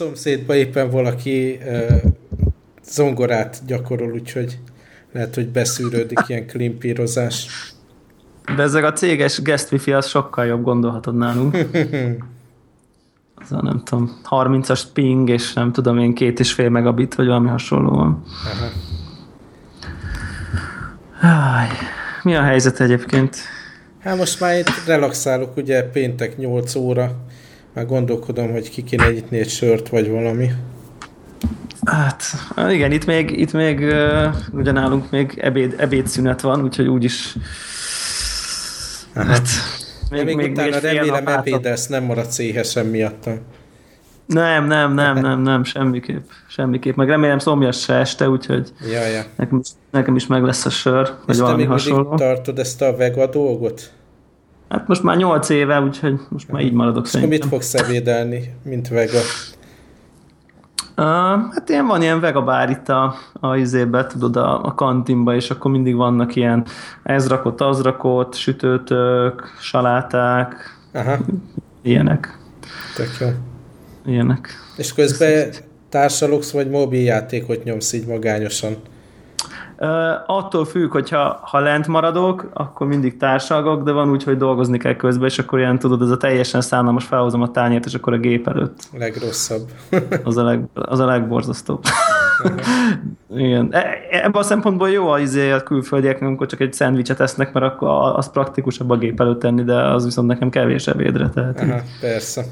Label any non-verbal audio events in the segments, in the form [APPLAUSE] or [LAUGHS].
szomszédban éppen valaki uh, zongorát gyakorol, úgyhogy lehet, hogy beszűrődik ilyen klimpírozás. De ezek a céges guest wifi az sokkal jobb, gondolhatod nálunk. [LAUGHS] Az a nem tudom, 30-as ping, és nem tudom én, két és fél megabit, vagy valami hasonló van. Mi a helyzet egyébként? Hát most már itt relaxálok, ugye péntek 8 óra, már gondolkodom, hogy ki kéne nyitni egy sört, vagy valami. Hát, igen, itt még, itt még uh, ugye nálunk még ebéd, ebédszünet van, úgyhogy úgyis Aha. hát, még, még, még utána remélem ebédelsz, nem maradsz éhesen miatta. Nem, nem, nem, [LAUGHS] nem, nem, semmiképp. Semmiképp. Meg remélem szomjas se este, úgyhogy ja, ja. Nekem, nekem is meg lesz a sör, És vagy valami hasonló. tartod ezt a vega dolgot? Hát most már nyolc éve, úgyhogy most már így maradok És szerintem. mit fogsz ebédelni, mint vega? Uh, hát ilyen van ilyen vegabár itt a, a izébe, tudod, a, a kantinba, és akkor mindig vannak ilyen ez rakott, az rakott, sütőtök, saláták, Aha. ilyenek. Tök jó. Ilyenek. És közben társalogsz, vagy mobiljátékot nyomsz így magányosan? Uh, attól függ, hogyha ha lent maradok, akkor mindig társalgok, de van úgy, hogy dolgozni kell közben, és akkor ilyen tudod, ez a teljesen szánalmas, felhozom a tányért, és akkor a gép előtt. Legrosszabb. [LAUGHS] az, a leg, az a legborzasztóbb. [LAUGHS] Igen. E, ebben a szempontból jó az izé a külföldieknek, amikor csak egy szendvicset esznek, mert akkor az praktikusabb a gép előtt tenni, de az viszont nekem kevés ebédre. Tehát Aha, persze.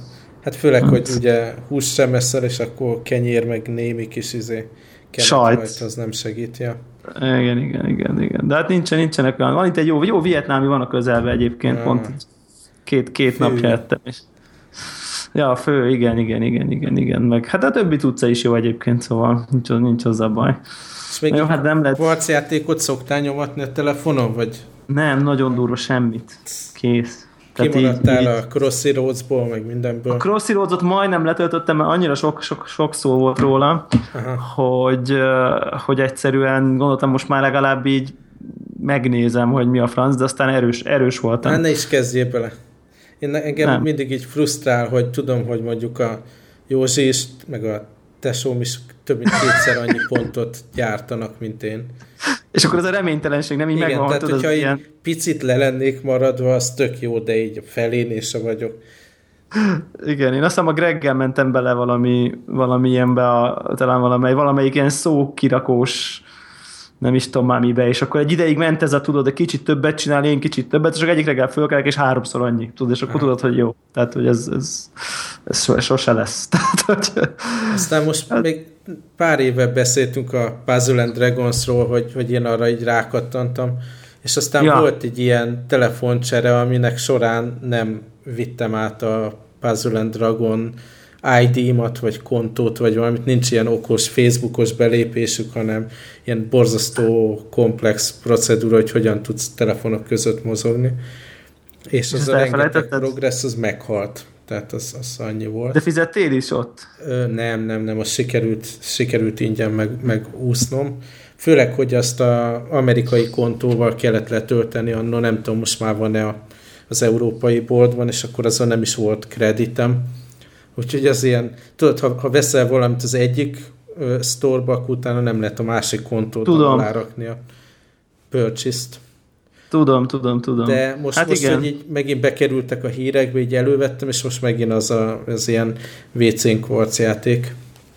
Hát főleg, hát. hogy ugye hús sem eszel, és akkor kenyér, meg némi kis izé Sajt. az nem segít, ja. Igen, igen, igen, igen. De hát nincsen, nincsenek olyan. Van itt egy jó, jó vietnámi van a közelben egyébként, ja. pont két, két napja ettem. És... Ja, a fő, igen, igen, igen, igen, igen. Meg hát a többi tudca is jó egyébként, szóval nincs, nincs az a baj. És még jó, hát nem lehet... játékot szoktál nyomatni a telefonon, vagy? Nem, nagyon durva semmit. Kész. Kimaradtál így, a Crossy Roads-ból, meg mindenből. A Crossy Roads-ot majdnem letöltöttem, mert annyira sok, sok, sok szó volt róla, hogy, hogy egyszerűen gondoltam most már legalább így megnézem, hogy mi a franc, de aztán erős, erős voltam. Hát ne is kezdjél bele. Én engem Nem. mindig így frusztrál, hogy tudom, hogy mondjuk a Józsi is, meg a tesóm is több mint kétszer annyi pontot gyártanak, mint én. És akkor ez a reménytelenség nem így Igen, megvan, tehát hogyha így ilyen... picit le lennék maradva, az tök jó, de így a felén se vagyok. Igen, én azt hiszem a Greggel mentem bele valami, valami ilyenbe, a, talán valamely, valamelyik ilyen szókirakós nem is tudom már mibe, és akkor egy ideig ment ez a tudod, de kicsit többet csinál, én kicsit többet, és akkor egyik reggel fölkelek, és háromszor annyi, tudod, és akkor Aha. tudod, hogy jó. Tehát, hogy ez, ez, ez sose lesz. [LAUGHS] Tehát, hogy... Aztán most hát... még pár éve beszéltünk a Puzzle and Dragonsról, hogy, hogy én arra így rákattantam, és aztán ja. volt egy ilyen telefoncsere, aminek során nem vittem át a Puzzle and Dragon ID-mat, vagy kontót, vagy valamit, nincs ilyen okos Facebookos belépésük, hanem ilyen borzasztó komplex procedúra, hogy hogyan tudsz telefonok között mozogni. És az a rengeteg progressz, az meghalt. Tehát az, az annyi volt. De fizettél is ott? Ö, nem, nem, nem, az sikerült, sikerült ingyen meg, megúsznom. Főleg, hogy azt a amerikai kontóval kellett letölteni, anno nem tudom, most már van-e a, az európai boldban, és akkor azon nem is volt kreditem Úgyhogy az ilyen, tudod, ha, ha veszel valamit az egyik uh, sztorba, akkor utána nem lehet a másik kontódon alárakni a purchase-t. Tudom, tudom, tudom. De most, hát most igen. hogy így megint bekerültek a hírekbe, így elővettem, és most megint az a, az ilyen WC kvarc játék.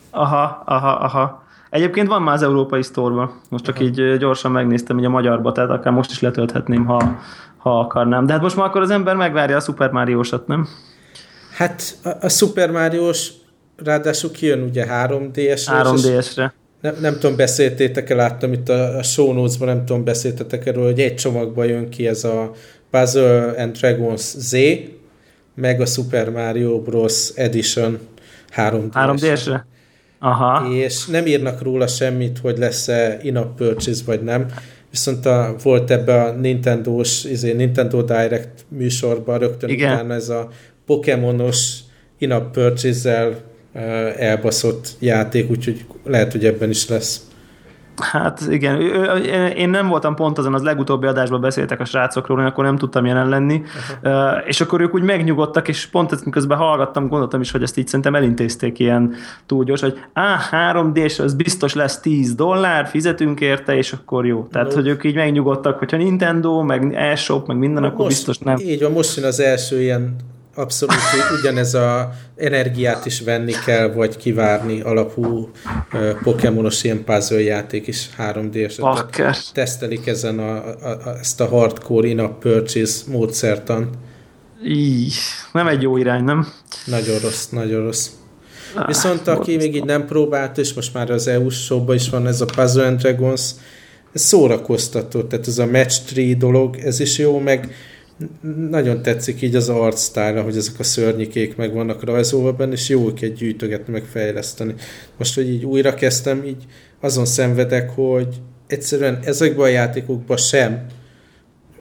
Aha, aha, aha. Egyébként van már az európai sztorba. Most csak aha. így gyorsan megnéztem így a magyarba, tehát akár most is letölthetném, ha, ha akarnám. De hát most már akkor az ember megvárja a Super Mario-sat, nem? Hát a, a Super Mario-s ráadásul kijön ugye 3DS-re. 3DS-re. Nem, nem tudom, beszéltétek-e, láttam itt a, a show notes nem tudom, beszéltetek erről, hogy egy csomagban jön ki ez a Puzzle and Dragons Z, meg a Super Mario Bros. Edition 3DS-re. 3DS-re? Aha. És nem írnak róla semmit, hogy lesz-e in-app purchase, vagy nem. Viszont a, volt ebbe a Nintendo-s, izé, Nintendo Direct műsorban rögtön Igen. utána ez a Pokémonos in-app purchase-zel elbaszott játék, úgyhogy lehet, hogy ebben is lesz. Hát igen, én nem voltam pont azon, az legutóbbi adásban beszéltek a srácokról, én akkor nem tudtam jelen lenni, uh-huh. és akkor ők úgy megnyugodtak, és pont ezt miközben hallgattam, gondoltam is, hogy ezt így szerintem elintézték ilyen túl gyors, hogy á, 3 d és az biztos lesz 10 dollár, fizetünk érte, és akkor jó. Tehát, no. hogy ők így megnyugodtak, hogyha Nintendo, meg eShop, meg minden, akkor most, biztos nem. Így van, most jön az első ilyen abszolút ugyanez a energiát is venni kell, vagy kivárni alapú uh, Pokémonos ilyen puzzle játék is 3D-es. Tesztelik ezen a, a, a, ezt a hardcore in purchase módszertan. Így, nem egy jó irány, nem? Nagyon rossz, nagyon rossz. Ah, Viszont aki még így nem próbált, és most már az EU showban is van ez a Puzzle and Dragons, ez szórakoztató, tehát ez a match 3 dolog, ez is jó, meg nagyon tetszik így az arcstyle, hogy ezek a szörnyikék meg vannak rajzolva benne, és jó őket gyűjtögetni, meg fejleszteni. Most, hogy így újra kezdtem, így azon szenvedek, hogy egyszerűen ezekben a játékokban sem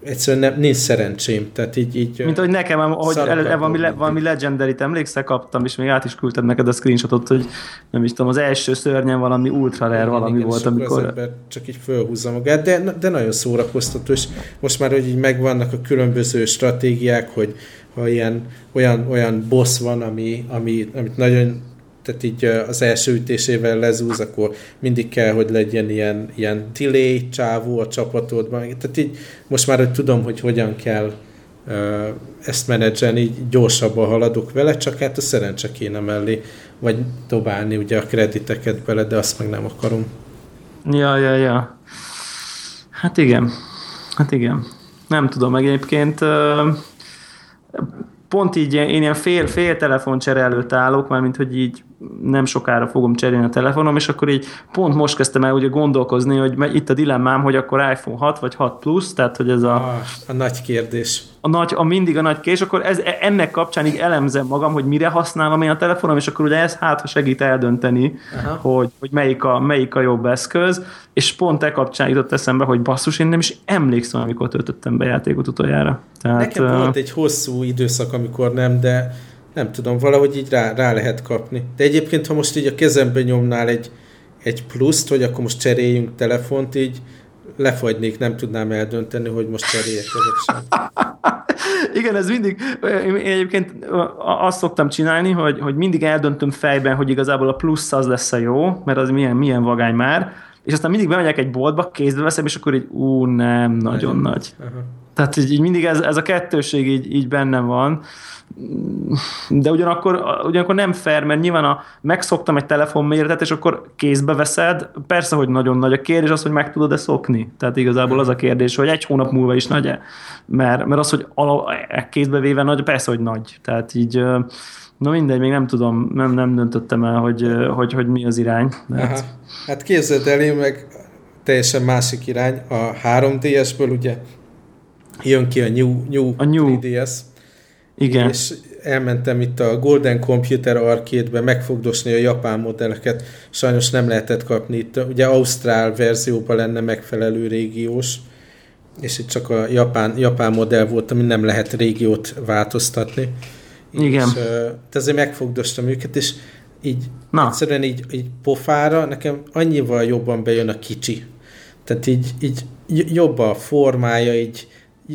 egyszerűen nem, nincs szerencsém. Tehát így, így Mint hogy nekem, hogy el, valami, le, valami legendary emlékszel, kaptam, és még át is küldtem neked a screenshotot, hogy nem is tudom, az első szörnyen valami ultra rare igen, valami igen, volt, amikor... Az csak így fölhúzza magát, de, de nagyon szórakoztató, és most már, hogy így megvannak a különböző stratégiák, hogy ha ilyen, olyan, olyan boss van, ami, ami, amit nagyon tehát így az első ütésével lezúz, akkor mindig kell, hogy legyen ilyen, ilyen delay csávó a csapatodban. Tehát így most már hogy tudom, hogy hogyan kell ezt menedzselni, így gyorsabban haladok vele, csak hát a szerencse kéne mellé, vagy dobálni ugye a krediteket bele, de azt meg nem akarom. Ja, ja, ja. Hát igen. Hát igen. Nem tudom, meg egyébként pont így én ilyen fél, fél telefoncsere előtt állok, már mint hogy így nem sokára fogom cserélni a telefonom, és akkor így pont most kezdtem el ugye gondolkozni, hogy itt a dilemmám, hogy akkor iPhone 6 vagy 6 Plus, tehát hogy ez a... A, ah, a nagy kérdés. A, nagy, a mindig a nagy kérdés, akkor ez, ennek kapcsán így elemzem magam, hogy mire használom én a telefonom, és akkor ugye ez hát, ha segít eldönteni, hogy, hogy melyik, a, melyik a jobb eszköz, és pont e kapcsán jutott eszembe, hogy basszus, én nem is emlékszem, amikor töltöttem be játékot utoljára. Tehát, Nekem volt egy hosszú időszak, amikor nem, de nem tudom, valahogy így rá, rá lehet kapni. De egyébként, ha most így a kezembe nyomnál egy, egy pluszt, hogy akkor most cseréljünk telefont, így lefagynék, nem tudnám eldönteni, hogy most cseréljek vagy sem. [LAUGHS] Igen, ez mindig, én egyébként azt szoktam csinálni, hogy, hogy mindig eldöntöm fejben, hogy igazából a plusz az lesz a jó, mert az milyen, milyen vagány már, és aztán mindig bemegyek egy boltba, kézbe veszem, és akkor így, ú, nem, nagyon Nagyon. nagy. Uh-huh. Tehát így, így mindig ez, ez a kettőség így, így bennem van, de ugyanakkor, ugyanakkor nem fair, mert nyilván a, megszoktam egy telefonméretet, és akkor kézbe veszed, persze, hogy nagyon nagy. A kérdés az, hogy meg tudod-e szokni. Tehát igazából az a kérdés, hogy egy hónap múlva is nagy-e. Mert, mert az, hogy ala, e kézbe véve nagy, persze, hogy nagy. Tehát így Na mindegy, még nem tudom, nem, nem döntöttem el, hogy, hogy, hogy mi az irány. Hát, hát képzeld el, én meg teljesen másik irány. A 3DS-ből ugye jön ki a New, new, a new. 3DS. Igen. És elmentem itt a Golden Computer Arcade-be megfogdosni a japán modelleket. Sajnos nem lehetett kapni itt. Ugye Ausztrál verzióban lenne megfelelő régiós, és itt csak a japán, japán modell volt, ami nem lehet régiót változtatni. Igen. És, azért megfogdostam őket, és így Na. egyszerűen így, így pofára nekem annyival jobban bejön a kicsi. Tehát így, így jobb a formája, így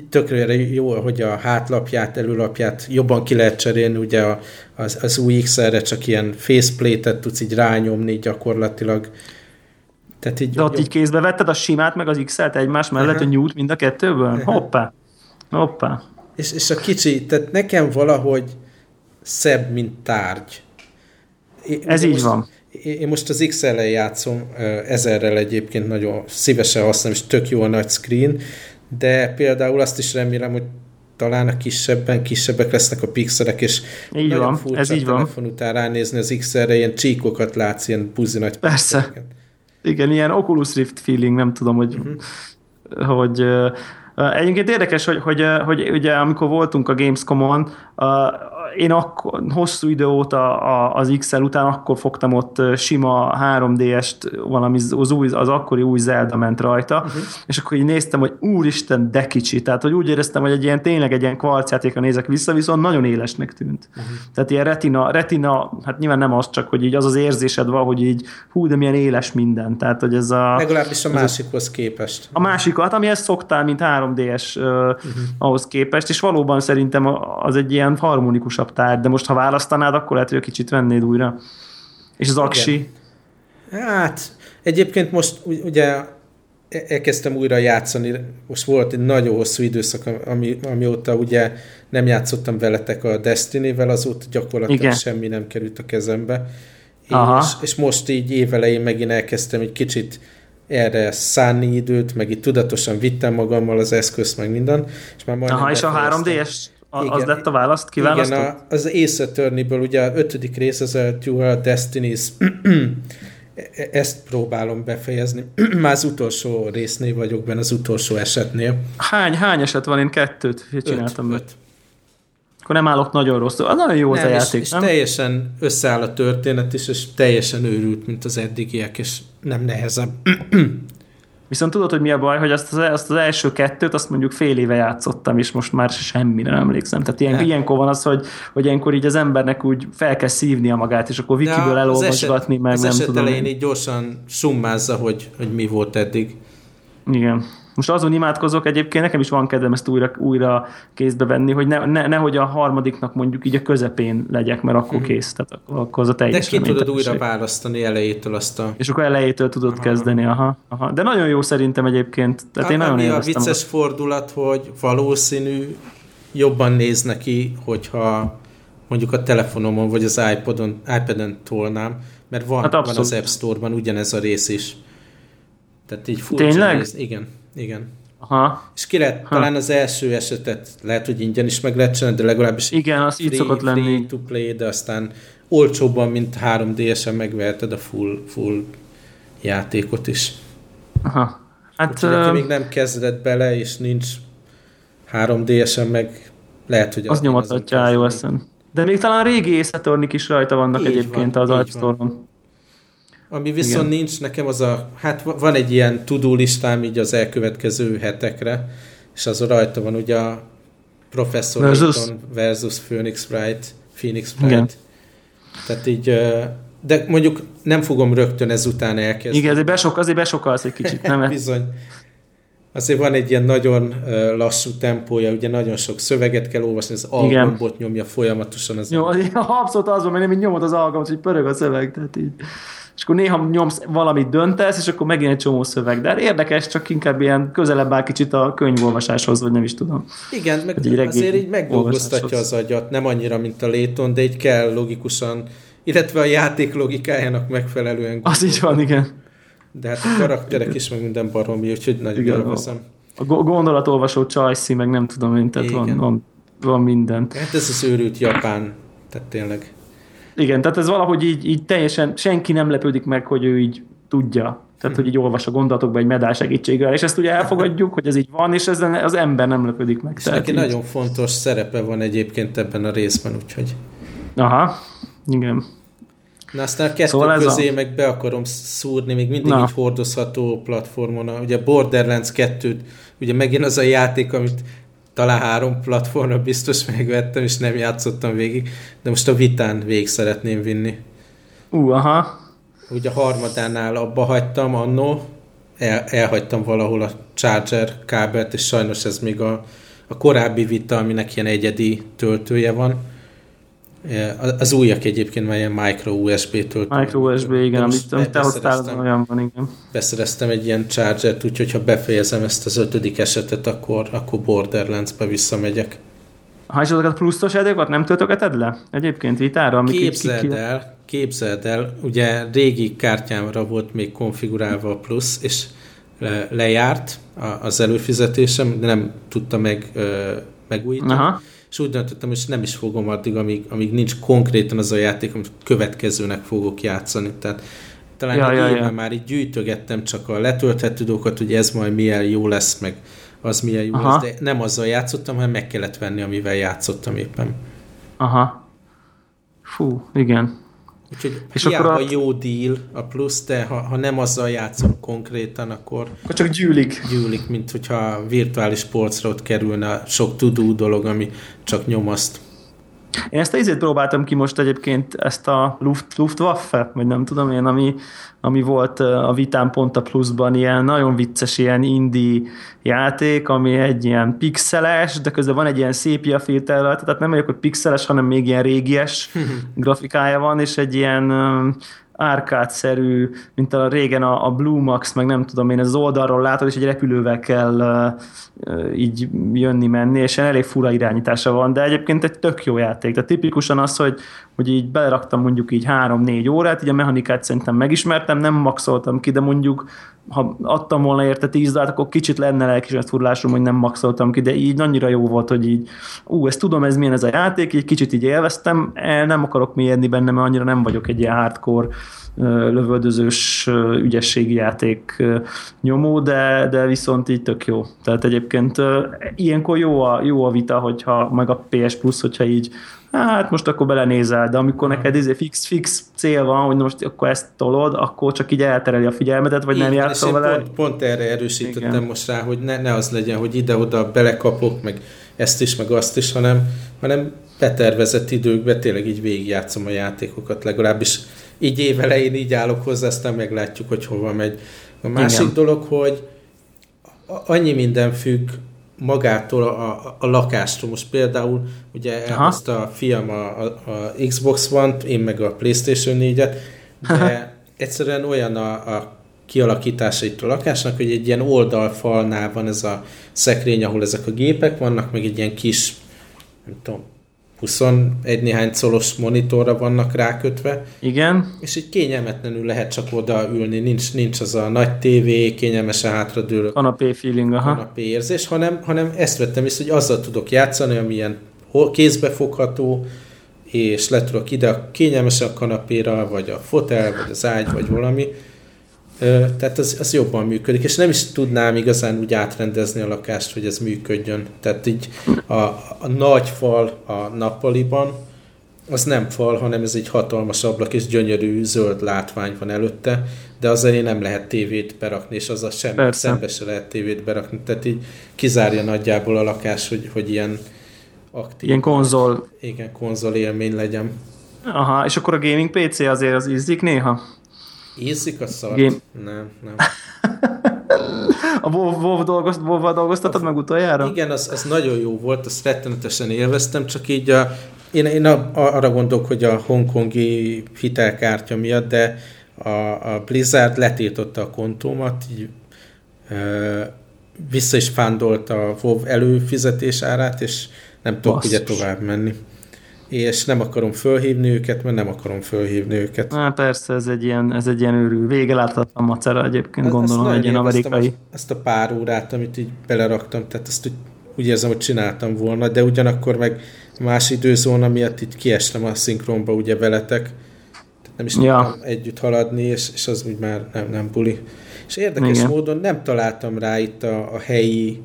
tökre jó, hogy a hátlapját, előlapját jobban ki lehet cserélni, ugye az, az új XR-re csak ilyen faceplate-et tudsz így rányomni gyakorlatilag. Tehát így, De ott jobb... így kézbe vetted a simát, meg az XR-t egymás mellett, uh-huh. a nyújt mind a kettőből? Uh-huh. Hoppá! Hoppá! És, és a kicsi, tehát nekem valahogy szebb, mint tárgy. Én, Ez így most, van. Én most az XL-el játszom, ezerrel egyébként nagyon szívesen használom, és tök jó a nagy screen, de például azt is remélem, hogy talán a kisebben, kisebbek lesznek a pixelek, és így nagyon van, furcsa ez így van. telefon után ránézni az XR-re, ilyen csíkokat látsz, ilyen buzi nagy Persze. Pixeleket. Igen, ilyen Oculus Rift feeling, nem tudom, hogy, uh-huh. hogy Egyébként érdekes, hogy, hogy, hogy ugye amikor voltunk a Gamescom-on, én akkor, hosszú idő óta az XL után akkor fogtam ott sima 3D-est, valami az, új, az akkori új Zelda ment rajta, uh-huh. és akkor így néztem, hogy úristen, de kicsi. Tehát, hogy úgy éreztem, hogy egy ilyen tényleg egy ilyen kvarcjátékra nézek vissza, viszont nagyon élesnek tűnt. Uh-huh. Tehát ilyen retina, retina, hát nyilván nem az, csak hogy így az az érzésed van, hogy így hú, de milyen éles minden. Tehát, hogy ez a... Legalábbis a másikhoz képest. A másik, hát amihez szoktál, mint 3D-es uh-huh. ahhoz képest, és valóban szerintem az egy ilyen harmonikusabb tárgy, de most ha választanád, akkor lehet, hogy kicsit vennéd újra. És az aksi? Hát, egyébként most ugye elkezdtem újra játszani, most volt egy nagyon hosszú időszak, ami, amióta ugye nem játszottam veletek a Destiny-vel, azóta gyakorlatilag Igen. semmi nem került a kezembe. És, és most így évelején megint elkezdtem egy kicsit erre szánni időt, meg itt tudatosan vittem magammal az eszközt, meg minden. És már Aha, és a 3D-es igen, az lett a választ, kiválasztott? Igen, a, az Ace Attorney-ből ugye a ötödik rész az a Dual Destinies [CLEARS THROAT] ezt próbálom befejezni. [CLEARS THROAT] Már az utolsó résznél vagyok benne, az utolsó esetnél. Hány, hány eset van? Én kettőt csináltam. Öt, öt. Akkor nem állok nagyon rosszul. Az nagyon jó nem, az a játék, és, nem? És teljesen összeáll a történet is, és teljesen őrült, mint az eddigiek, és nem nehezebb. [CLEARS THROAT] Viszont tudod, hogy mi a baj, hogy azt az, azt az első kettőt, azt mondjuk fél éve játszottam, és most már semmire nem emlékszem. Tehát ilyen, ilyenkor van az, hogy, hogy ilyenkor így az embernek úgy fel kell szívnia magát, és akkor wikiből elolvasgatni, meg az nem eset tudom. elején így gyorsan summázza, hogy, hogy mi volt eddig. Igen. Most azon imádkozok egyébként, nekem is van kedvem ezt újra, újra kézbe venni, hogy ne, ne, nehogy a harmadiknak mondjuk így a közepén legyek, mert akkor hmm. kész. Tehát akkor az a teljes De ki tudod újra választani elejétől azt a... És akkor elejétől tudod aha. kezdeni, aha, aha. De nagyon jó szerintem egyébként. Tehát én nagyon a vicces azt. fordulat, hogy valószínű jobban néz neki, hogyha mondjuk a telefonomon vagy az iPodon, iPad-en tolnám, mert van, hát van az App Store-ban ugyanez a rész is. Tehát így furcsa Tényleg? Néz. Igen. Igen. Aha. És ki lehet, ha. talán az első esetet lehet, hogy ingyen is meg lehet csinálni, de legalábbis Igen, az free, így szokott lenni. Free to play, de aztán olcsóbban, mint 3DS-en megveheted a full, full játékot is. Aha. Hát, Úgyhogy uh, még nem kezdett bele, és nincs 3DS-en, meg lehet, hogy az nyomathatja iOS-en. De még talán régi észetornik is rajta vannak így egyébként van, az App Store-on. Ami viszont Igen. nincs nekem, az a, hát van egy ilyen tudó listám így az elkövetkező hetekre, és az rajta van ugye a Professor versus, versus Phoenix Wright, Phoenix Wright. Igen. Tehát így, de mondjuk nem fogom rögtön ezután elkezdeni. Igen, azért, besok, azért besokalsz egy kicsit, nem? [LAUGHS] Bizony. Azért van egy ilyen nagyon lassú tempója, ugye nagyon sok szöveget kell olvasni, az algombot nyomja folyamatosan. Az Jó, abszolút az van, mert nem nyomod az algombot, hogy pörög a szöveg, tehát így és akkor néha nyomsz valamit döntesz, és akkor megint egy csomó szöveg. De hát érdekes, csak inkább ilyen közelebb áll kicsit a könyvolvasáshoz, vagy nem is tudom. Igen, meg így azért így megdolgoztatja az agyat, nem annyira, mint a léton, de így kell logikusan, illetve a játék logikájának megfelelően. Az így van, igen. De hát a karakterek is meg minden baromi, úgyhogy nagyon élvezem. A gondolatolvasó csajszi, meg nem tudom én, tehát van, van, van minden. Hát ez az őrült Japán, tehát tényleg. Igen, tehát ez valahogy így, így teljesen senki nem lepődik meg, hogy ő így tudja. Tehát, hogy így olvas a gondolatokba egy medál segítségével, és ezt ugye elfogadjuk, hogy ez így van, és ezen az ember nem lepődik meg. És neki így... nagyon fontos szerepe van egyébként ebben a részben, úgyhogy... Aha, igen. Na aztán a kettő szóval közé a... meg be akarom szúrni, még mindig Na. így hordozható platformon. Ugye Borderlands 2 ugye megint az a játék, amit talán három platformra biztos megvettem, és nem játszottam végig, de most a vitán végig szeretném vinni. Ú, uh, aha. Ugye a harmadánál abba hagytam annó, el, elhagytam valahol a charger kábelt, és sajnos ez még a, a korábbi vita, aminek ilyen egyedi töltője van, az újak egyébként már ilyen micro USB töltő. Micro USB, igen, amit, amit te hoztál, olyan van, igen. Beszereztem egy ilyen chargert, úgyhogy ha befejezem ezt az ötödik esetet, akkor, akkor Borderlands-be visszamegyek. Ha és azokat pluszos játékokat nem töltögeted le? Egyébként vitára? Amik képzeld ki, ki... el, képzeld el, ugye régi kártyámra volt még konfigurálva a plusz, és le, lejárt az előfizetésem, de nem tudta meg megújítani. Aha és úgy döntöttem, hogy nem is fogom addig, amíg, amíg nincs konkrétan az a játék, amit következőnek fogok játszani. Tehát talán ja, ja, ja. már így gyűjtögettem csak a letölthető dolgokat, hogy ez majd milyen jó lesz, meg az milyen jó Aha. lesz, de nem azzal játszottam, hanem meg kellett venni, amivel játszottam éppen. Aha. Fú, igen. Úgyhogy és hiába akkor a... jó deal a plusz, de ha, ha nem azzal játszom konkrétan, akkor... Akkor csak gyűlik. Gyűlik, mint hogyha virtuális polcra ott kerülne sok tudó dolog, ami csak nyomaszt. Én ezt a izét próbáltam ki most egyébként, ezt a Luft, Luftwaffe, vagy nem tudom én, ami, ami volt a Vitán pont a pluszban, ilyen nagyon vicces, ilyen indie játék, ami egy ilyen pixeles, de közben van egy ilyen szépia filter tehát nem vagyok, hogy pixeles, hanem még ilyen régies [LAUGHS] grafikája van, és egy ilyen árkádszerű, mint a régen a, a Blue Max, meg nem tudom én, az oldalról látod, és egy repülővel kell uh, így jönni-menni, és elég fura irányítása van, de egyébként egy tök jó játék. Tehát tipikusan az, hogy, hogy így beleraktam mondjuk így három-négy órát, így a mechanikát szerintem megismertem, nem maxoltam ki, de mondjuk ha adtam volna érte 10 dollárt, akkor kicsit lenne lelkismert furlásom, hogy nem maxoltam ki, de így annyira jó volt, hogy így, ú, ezt tudom, ez milyen ez a játék, így kicsit így élveztem, nem akarok mélyedni benne, mert annyira nem vagyok egy ilyen hardcore lövöldözős ügyességi játék nyomó, de, de viszont így tök jó. Tehát egyébként ilyenkor jó a, jó a vita, hogyha meg a PS Plus, hogyha így hát most akkor belenézel, de amikor neked izé fix, fix cél van, hogy most akkor ezt tolod, akkor csak így eltereli a figyelmedet, vagy Igen, nem játszol vele. Pont, pont erre erősítettem Igen. most rá, hogy ne, ne az legyen, hogy ide-oda belekapok, meg ezt is, meg azt is, hanem, hanem betervezett időkben tényleg így végigjátszom a játékokat, legalábbis így évelején így állok hozzá, aztán meglátjuk, hogy hova megy. A másik Igen. dolog, hogy annyi minden függ magától a, a, a lakástól. Most például ugye elhozta a fiam a, a, a Xbox One-t, én meg a Playstation 4-et, de [LAUGHS] egyszerűen olyan a, a kialakítása itt a lakásnak, hogy egy ilyen oldalfalnál van ez a szekrény, ahol ezek a gépek vannak, meg egy ilyen kis, nem tudom, 21 néhány colos monitorra vannak rákötve. Igen. És így kényelmetlenül lehet csak oda ülni, nincs, nincs az a nagy tévé, kényelmesen hátradőlök. Kanapé feeling, aha. Kanapé érzés, hanem, hanem ezt vettem is, hogy azzal tudok játszani, ami ilyen kézbefogható, és le tudok ide kényelmesen a kanapéra, vagy a fotel, vagy az ágy, vagy valami, tehát az, az jobban működik, és nem is tudnám igazán úgy átrendezni a lakást, hogy ez működjön. Tehát így a, a nagy fal a nappaliban, az nem fal, hanem ez egy hatalmas ablak, és gyönyörű zöld látvány van előtte, de azért nem lehet tévét berakni, és az sem, Persze. szembe se lehet tévét berakni, tehát így kizárja nagyjából a lakás, hogy, hogy ilyen aktív. Ilyen konzol. Igen, konzol élmény legyen. Aha, és akkor a gaming PC azért az ízik néha? Ízik a szart? Game... Nem, nem. a WoW, WoW dolgozt, WoW dolgoztatod meg utoljára? Igen, az, az nagyon jó volt, azt rettenetesen élveztem, csak így a, én, én a, arra gondolok, hogy a hongkongi hitelkártya miatt, de a, a Blizzard letiltotta a kontómat, így ö, vissza is fándolt a WoW előfizetés árát, és nem tudok Basszus. ugye tovább menni és nem akarom fölhívni őket, mert nem akarom fölhívni őket. Na, persze, ez egy ilyen, ez egy ilyen őrű, vége láthatatlan macera egyébként, gondolom, egy ilyen amerikai. Ezt, ezt a pár órát, amit így beleraktam, tehát ezt úgy, úgy érzem, hogy csináltam volna, de ugyanakkor meg más időzóna miatt itt kiestem a szinkronba ugye veletek, tehát nem is ja. tudtam együtt haladni, és, és az úgy már nem, nem buli. És érdekes Igen. módon nem találtam rá itt a, a helyi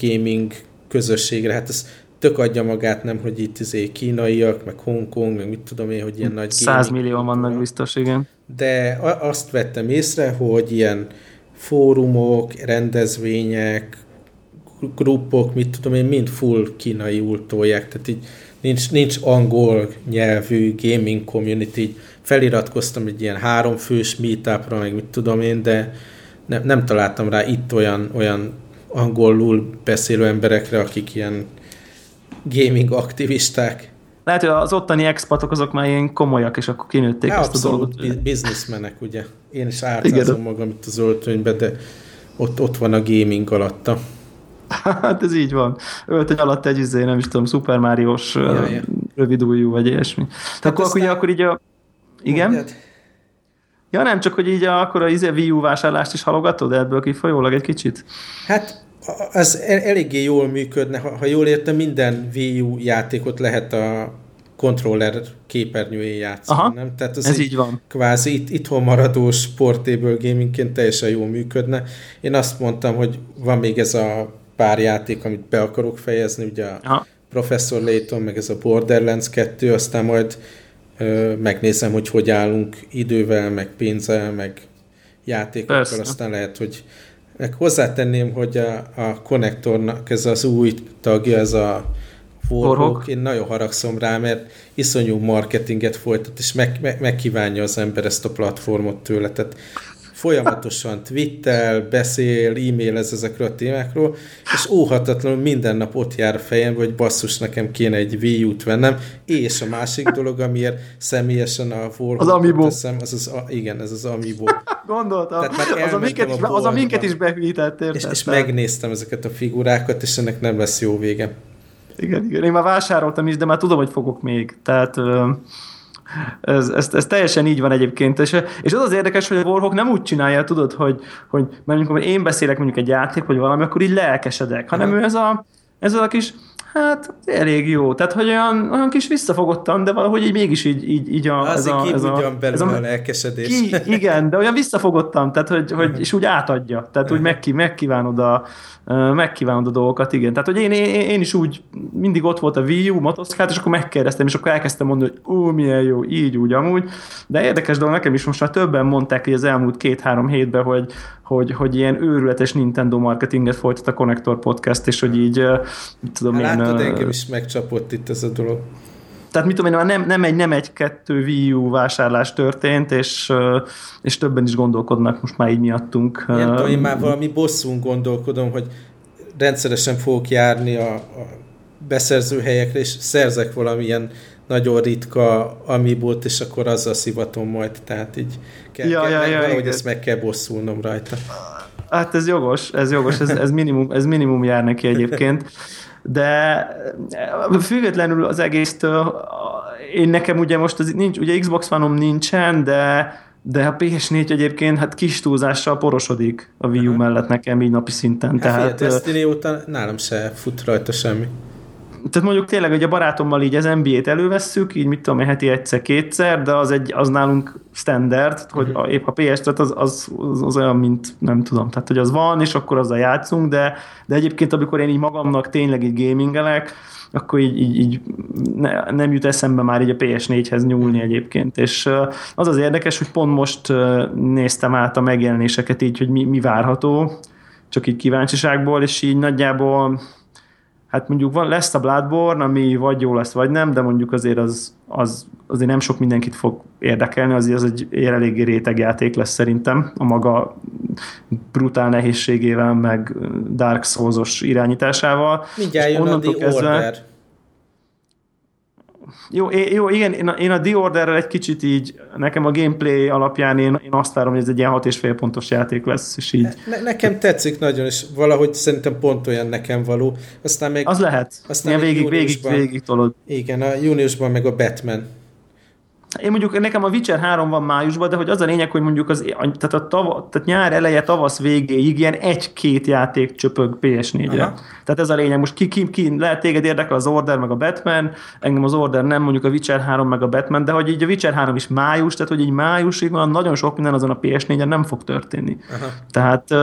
gaming közösségre, hát ez tök adja magát, nem, hogy itt izé kínaiak, meg Hongkong, meg mit tudom én, hogy ilyen nagy 100 millió vannak. biztos, igen. De azt vettem észre, hogy ilyen fórumok, rendezvények, grupok, mit tudom én, mind full kínai ultolják, tehát így nincs, nincs angol nyelvű gaming community, így feliratkoztam egy ilyen háromfős meetupra, meg mit tudom én, de nem, nem találtam rá itt olyan, olyan angolul beszélő emberekre, akik ilyen gaming aktivisták. Lehet, hogy az ottani expatok azok már ilyen komolyak, és akkor kinőtték ezt a dolgot. bizniszmenek, ugye. Én is ártázom magam itt az öltönybe, de ott, ott van a gaming alatta. Hát ez így van. Öltöny alatt egy izé, nem is tudom, Super Mario-s ja, ja. rövidújú, vagy ilyesmi. Tehát akkor, aztán... ugye, akkor így a... Igen? Mondjad. Ja nem, csak hogy így a, akkor a izé Wii U vásárlást is halogatod ebből kifolyólag egy kicsit? Hát az eléggé jól működne, ha, ha jól értem, minden Wii U játékot lehet a controller képernyőjén játszani, Aha, nem? Tehát az ez így van. Kvázi itt, itthon maradó sportable gamingként teljesen jól működne. Én azt mondtam, hogy van még ez a pár játék, amit be akarok fejezni, ugye a Aha. Professor Layton, meg ez a Borderlands 2, aztán majd megnézem, hogy hogy állunk idővel, meg pénzzel, meg játékokkal, Persze. aztán lehet, hogy meg hozzátenném, hogy a, a konnektornak ez az új tagja, ez a Warhawk, én nagyon haragszom rá, mert iszonyú marketinget folytat, és meg, meg, megkívánja az ember ezt a platformot tőle. Tehát folyamatosan twittel, beszél, e-mailez ezekről a témákról, és óhatatlanul minden nap ott jár a fejem, hogy basszus, nekem kéne egy Wii U-t vennem, és a másik [LAUGHS] dolog, amiért személyesen a Amiibo. Teszem, az az, a, igen, ez az Amiibo. [LAUGHS] Gondoltam, az, a minket, is, az a minket is behűített, És, és megnéztem ezeket a figurákat, és ennek nem lesz jó vége. Igen, igen. Én már vásároltam is, de már tudom, hogy fogok még. Tehát ez, ez, ez teljesen így van egyébként. És, és az az érdekes, hogy a Warhawk nem úgy csinálja, tudod, hogy, hogy mert amikor én beszélek mondjuk egy játék, vagy valami, akkor így lelkesedek, hanem ő ez a, ez a kis Hát elég jó. Tehát, hogy olyan, olyan kis visszafogottan, de valahogy így mégis így, így, így a... Ez a, ez a, ez a, a lelkesedés. Ki, igen, de olyan visszafogottan, tehát, hogy, hogy, és úgy átadja. Tehát úgy megki, megkívánod a, megkívánod a dolgokat, igen. Tehát, hogy én, én, én is úgy mindig ott volt a Wii U, motoszkát, és akkor megkérdeztem, és akkor elkezdtem mondani, hogy ó, milyen jó, így, úgy, amúgy. De érdekes dolog, nekem is most már többen mondták hogy az elmúlt két-három hétben, hogy, hogy, hogy ilyen őrületes Nintendo marketinget folytat a Connector Podcast, és hogy így, tudom hát, én... Látod, engem is megcsapott itt ez a dolog tehát mit tudom én, nem, nem egy, nem egy-kettő Wii U vásárlás történt, és, és többen is gondolkodnak most már így miattunk. Nem tudom, én már valami bosszún gondolkodom, hogy rendszeresen fogok járni a, a beszerzőhelyekre, és szerzek valamilyen nagyon ritka amibót, és akkor azzal szivatom majd, tehát így kell, ja, kell, ja, ja, valahogy ezt meg kell bosszulnom rajta. Hát ez jogos, ez jogos, ez, ez, minimum, ez minimum jár neki egyébként de függetlenül az egésztől, én nekem ugye most az nincs, ugye Xbox One-om nincsen, de de a PS4 egyébként hát kis túlzással porosodik a Wii U mellett nekem így napi szinten. Hát tehát, figyelj, Destiny után nálam se fut rajta semmi tehát mondjuk tényleg, hogy a barátommal így az NBA-t elővesszük, így mit tudom heti egyszer-kétszer, de az, egy, az nálunk standard, hogy uh-huh. épp a PS, tehát az, az, az, az, olyan, mint nem tudom, tehát hogy az van, és akkor azzal játszunk, de, de egyébként amikor én így magamnak tényleg így gamingelek, akkor így, így, így ne, nem jut eszembe már így a PS4-hez nyúlni egyébként. És az az érdekes, hogy pont most néztem át a megjelenéseket így, hogy mi, mi várható, csak így kíváncsiságból, és így nagyjából hát mondjuk van, lesz a Bloodborne, ami vagy jó lesz, vagy nem, de mondjuk azért az, az azért nem sok mindenkit fog érdekelni, azért az egy eléggé réteg játék lesz szerintem a maga brutál nehézségével, meg Dark Souls-os irányításával. Mindjárt jön kezdve. Jó, jó igen, én a, én a The Orderrel egy kicsit így, nekem a gameplay alapján én, én azt várom, hogy ez egy ilyen hat és fél pontos játék lesz, és így. Ne, nekem tetszik nagyon, és valahogy szerintem pont olyan nekem való. Aztán még... Az lehet. Aztán Ilyen végig, végig, végig tolod. Igen, a júniusban meg a Batman én mondjuk nekem a Witcher 3 van májusban, de hogy az a lényeg, hogy mondjuk az, tehát, a tava, tehát nyár eleje, tavasz végéig ilyen egy-két játék csöpög PS4-re. Aha. Tehát ez a lényeg. Most ki, ki, ki lehet téged érdekel az Order meg a Batman, engem az Order nem, mondjuk a Witcher 3 meg a Batman, de hogy így a Witcher 3 is május, tehát hogy így májusig van, nagyon sok minden azon a PS4-en nem fog történni. Aha. Tehát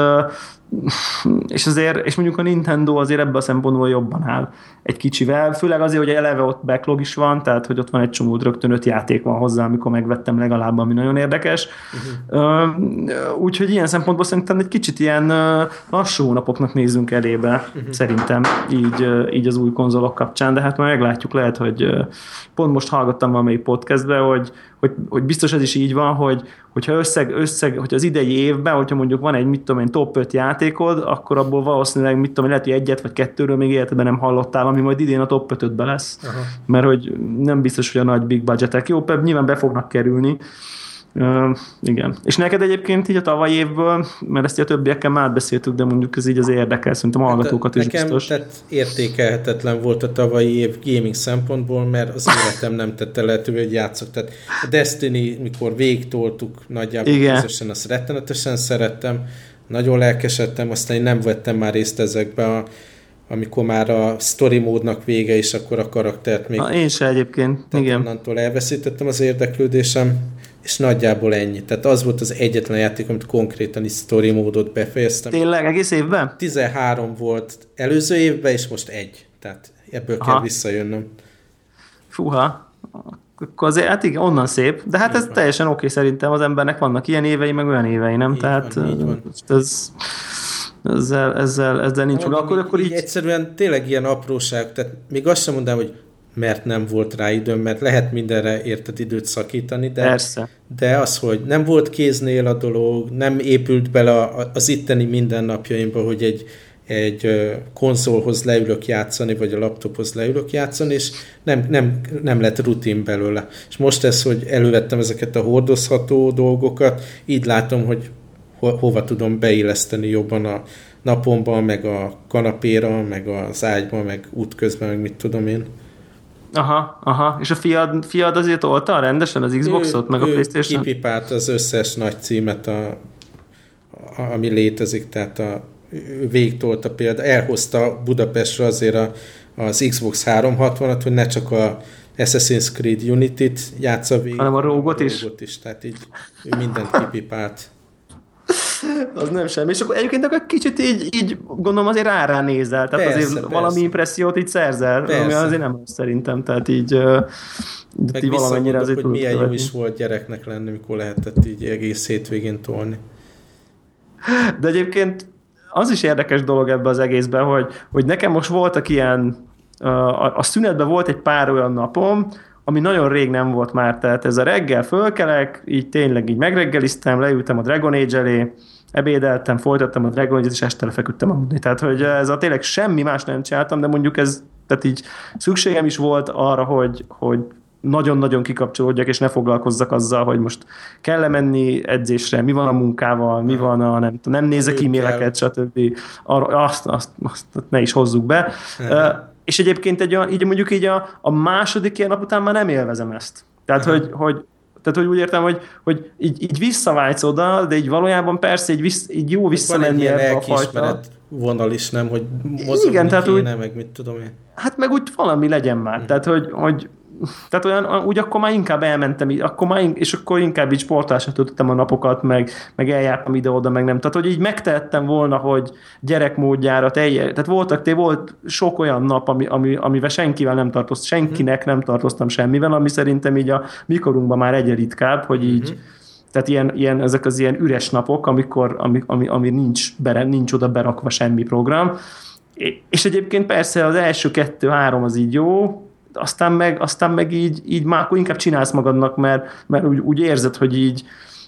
és azért, és mondjuk a Nintendo azért ebben a szempontból jobban áll egy kicsivel, főleg azért, hogy eleve ott backlog is van, tehát hogy ott van egy csomó, rögtön öt játék van hozzá, amikor megvettem legalább, ami nagyon érdekes. Uh-huh. Úgyhogy ilyen szempontból szerintem egy kicsit ilyen lassú napoknak nézzünk elébe, uh-huh. szerintem így, így az új konzolok kapcsán, de hát majd meglátjuk, lehet, hogy pont most hallgattam valamelyik podcastbe, hogy, hogy, hogy biztos ez is így van, hogy, hogyha összeg, összeg, hogy az idei évben, hogyha mondjuk van egy, mit tudom én, top 5 játékod, akkor abból valószínűleg, mit tudom, lehet, hogy egyet vagy kettőről még életben nem hallottál, ami majd idén a top 5 lesz. Aha. Mert hogy nem biztos, hogy a nagy big budgetek. Jó, nyilván be fognak kerülni, Igen. És neked egyébként így a tavalyi évből, mert ezt a többiekkel már beszéltük, de mondjuk ez így az érdekel, szerintem a hát hallgatókat hát, is nekem biztos. Tehát értékelhetetlen volt a tavalyi év gaming szempontból, mert az életem nem tette lehetővé, hogy játszok. Tehát a Destiny, mikor végtoltuk nagyjából igen. közösen, azt rettenetesen szerettem, nagyon lelkesedtem, aztán én nem vettem már részt ezekbe a amikor már a story módnak vége, és akkor a karaktert még... Na, én se egyébként, igen. Onnantól elveszítettem az érdeklődésem, és nagyjából ennyi. Tehát az volt az egyetlen játék, amit konkrétan is story módot befejeztem. Tényleg, egész évben? 13 volt előző évben, és most egy. Tehát ebből Aha. kell visszajönnöm. Fúha. akkor azért, hát igen, onnan szép, de hát így ez van. teljesen oké okay, szerintem, az embernek vannak ilyen évei, meg olyan évei, nem? Így Tehát van, így van. ez ezzel, ezzel, ezzel nincs meg. Akkor, akkor így... Egyszerűen tényleg ilyen apróság, tehát még azt sem mondanám, hogy mert nem volt rá időm, mert lehet mindenre érted időt szakítani, de, Persze. de az, hogy nem volt kéznél a dolog, nem épült bele az itteni mindennapjaimba, hogy egy, egy konzolhoz leülök játszani, vagy a laptophoz leülök játszani, és nem, nem, nem lett rutin belőle. És most ez, hogy elővettem ezeket a hordozható dolgokat, így látom, hogy ho, hova tudom beilleszteni jobban a napomban, meg a kanapéra, meg az ágyba, meg útközben, meg mit tudom én. Aha, aha. És a fiad, fiad azért olta rendesen az Xboxot, meg a Playstation? kipipált az összes nagy címet, a, a, ami létezik, tehát a, végtolta például, elhozta Budapestre azért a, az Xbox 360-at, hogy ne csak a Assassin's Creed Unity-t játsza végig, hanem a Rogot is. is. Tehát így ő mindent kipipált. [LAUGHS] az nem semmi. És akkor egyébként akkor kicsit így, így gondolom azért rá, rá nézel, tehát persze, azért persze. valami impressziót így szerzel, persze. ami azért nem szerintem, tehát így Meg így valamennyire azért hogy milyen jó is volt gyereknek lenni, mikor lehetett így egész hétvégén tolni. De egyébként az is érdekes dolog ebbe az egészben, hogy, hogy nekem most voltak ilyen, a, a szünetben volt egy pár olyan napom, ami nagyon rég nem volt már, tehát ez a reggel fölkelek, így tényleg így megreggeliztem, leültem a Dragon Age elé, ebédeltem, folytattam a Dragon Age-et, és este lefeküdtem aludni. Tehát, hogy ez a tényleg semmi más nem csináltam, de mondjuk ez, tehát így szükségem is volt arra, hogy, hogy nagyon-nagyon kikapcsolódjak, és ne foglalkozzak azzal, hogy most kell -e menni edzésre, mi van a munkával, mi van a, nem, nem nézek e-maileket, stb. Arra, azt, azt, azt, ne is hozzuk be. És egyébként egy, így mondjuk így a, a második ilyen nap után már nem élvezem ezt. Tehát, hogy, hogy tehát, hogy úgy értem, hogy, hogy így, így visszavágysz oda, de így valójában persze így, vissz, így jó visszamenni ebbe a fajta. vonal is, nem? Hogy mozogni Igen, tehát kéne, úgy, meg mit tudom én. Hát meg úgy valami legyen már. Hm. Tehát, hogy, hogy tehát olyan, úgy akkor már inkább elmentem, akkor már, és akkor inkább így sportásra töltöttem a napokat, meg, meg eljártam ide-oda, meg nem. Tehát, hogy így megtehettem volna, hogy gyerekmódjára teljes, tehát voltak, té volt sok olyan nap, ami, ami, amivel senkivel nem tartozt, senkinek nem tartoztam semmivel, ami szerintem így a mikorunkban már egyre ritkább, hogy így, uh-huh. Tehát ilyen, ilyen, ezek az ilyen üres napok, amikor, ami, ami, ami nincs, bere, nincs oda berakva semmi program. És egyébként persze az első kettő-három az így jó, aztán meg, aztán meg így, így már akkor inkább csinálsz magadnak, mert, mert úgy, úgy érzed, hogy így,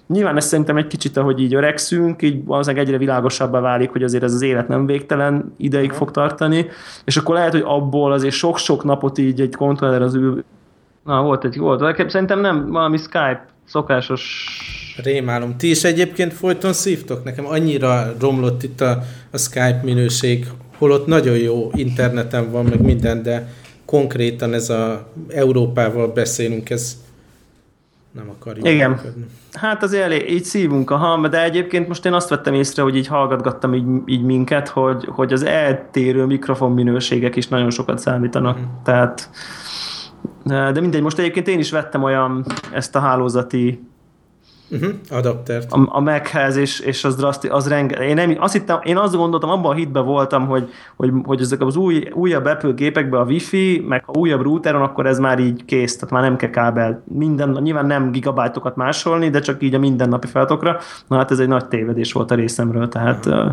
Nyilván ez szerintem egy kicsit, ahogy így öregszünk, így valószínűleg egyre világosabbá válik, hogy azért ez az élet nem végtelen ideig fog tartani, és akkor lehet, hogy abból azért sok-sok napot így egy kontroller az ő... Na, volt egy, volt. Szerintem nem valami Skype szokásos Rémálom. Ti is egyébként folyton szívtok? Nekem annyira romlott itt a, a Skype minőség, holott nagyon jó interneten van, meg minden, de konkrétan ez a Európával beszélünk, ez nem akarjuk. Igen. Működni. Hát azért elég, így szívunk, aha, de egyébként most én azt vettem észre, hogy így hallgatgattam így, így minket, hogy, hogy az eltérő mikrofon minőségek is nagyon sokat számítanak. Mm. Tehát de mindegy, most egyébként én is vettem olyan ezt a hálózati Uh-huh, adaptert. A, a Machez, és, és az draszti, az renge, én, nem, azt hittem, én azt gondoltam, abban a hitben voltam, hogy, hogy, hogy ezek az új, újabb Apple gépekben a Wi-Fi, meg ha újabb routeron, akkor ez már így kész, tehát már nem kell kábel. Minden, nyilván nem gigabájtokat másolni, de csak így a mindennapi feladokra. Na hát ez egy nagy tévedés volt a részemről, tehát uh-huh.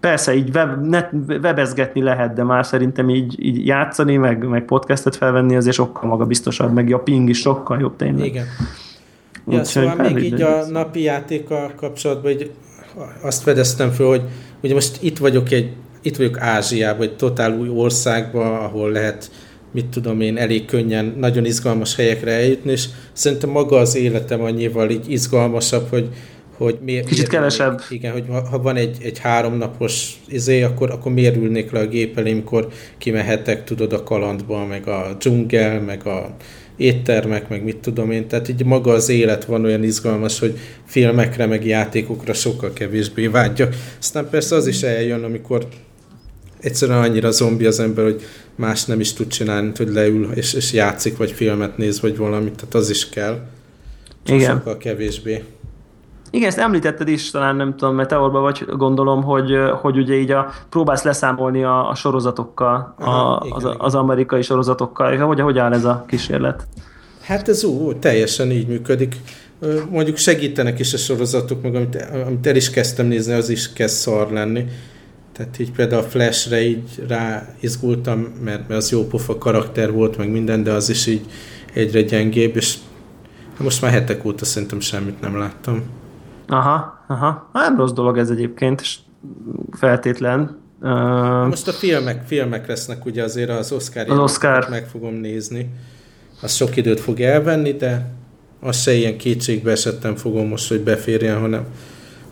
Persze, így web, net, webezgetni lehet, de már szerintem így, így játszani, meg, meg podcastet felvenni azért sokkal magabiztosabb, meg a ping is sokkal jobb tényleg. Igen. Ja, szóval még így a napi játéka kapcsolatban hogy azt fedeztem föl, hogy ugye most itt vagyok egy, itt vagyok Ázsiában, egy totál új országban, ahol lehet mit tudom én, elég könnyen, nagyon izgalmas helyekre eljutni, és szerintem maga az életem annyival így izgalmasabb, hogy, hogy miért, Kicsit miért kevesebb. Ülnék, igen, hogy ha van egy, egy háromnapos izé, akkor, akkor miért ülnék le a gép elé, amikor kimehetek, tudod, a kalandba, meg a dzsungel, meg a éttermek, meg mit tudom én, tehát így maga az élet van olyan izgalmas, hogy filmekre, meg játékokra sokkal kevésbé vágyja. Aztán persze az is eljön, amikor egyszerűen annyira zombi az ember, hogy más nem is tud csinálni, mint hogy leül és, és játszik, vagy filmet néz, vagy valamit, tehát az is kell. Csak Igen. sokkal kevésbé. Igen, ezt említetted is, talán nem tudom, mert te orba vagy, gondolom, hogy, hogy ugye így a, próbálsz leszámolni a, a sorozatokkal, Aha, a, igen, az, igen. az amerikai sorozatokkal. Hogy, hogy áll ez a kísérlet? Hát ez ú, teljesen így működik. Mondjuk segítenek is a sorozatok, meg amit, amit el is kezdtem nézni, az is kezd szar lenni. Tehát így például a Flashre így rá izgultam, mert, mert az jó pofa karakter volt, meg minden, de az is így egyre gyengébb, és most már hetek óta szerintem semmit nem láttam. Aha, aha. Hát nem rossz dolog ez egyébként, és feltétlen. Most a filmek, filmek lesznek ugye azért az Oscar, az Oscar. meg fogom nézni. Az sok időt fog elvenni, de az se ilyen kétségbe esettem fogom most, hogy beférjen, hanem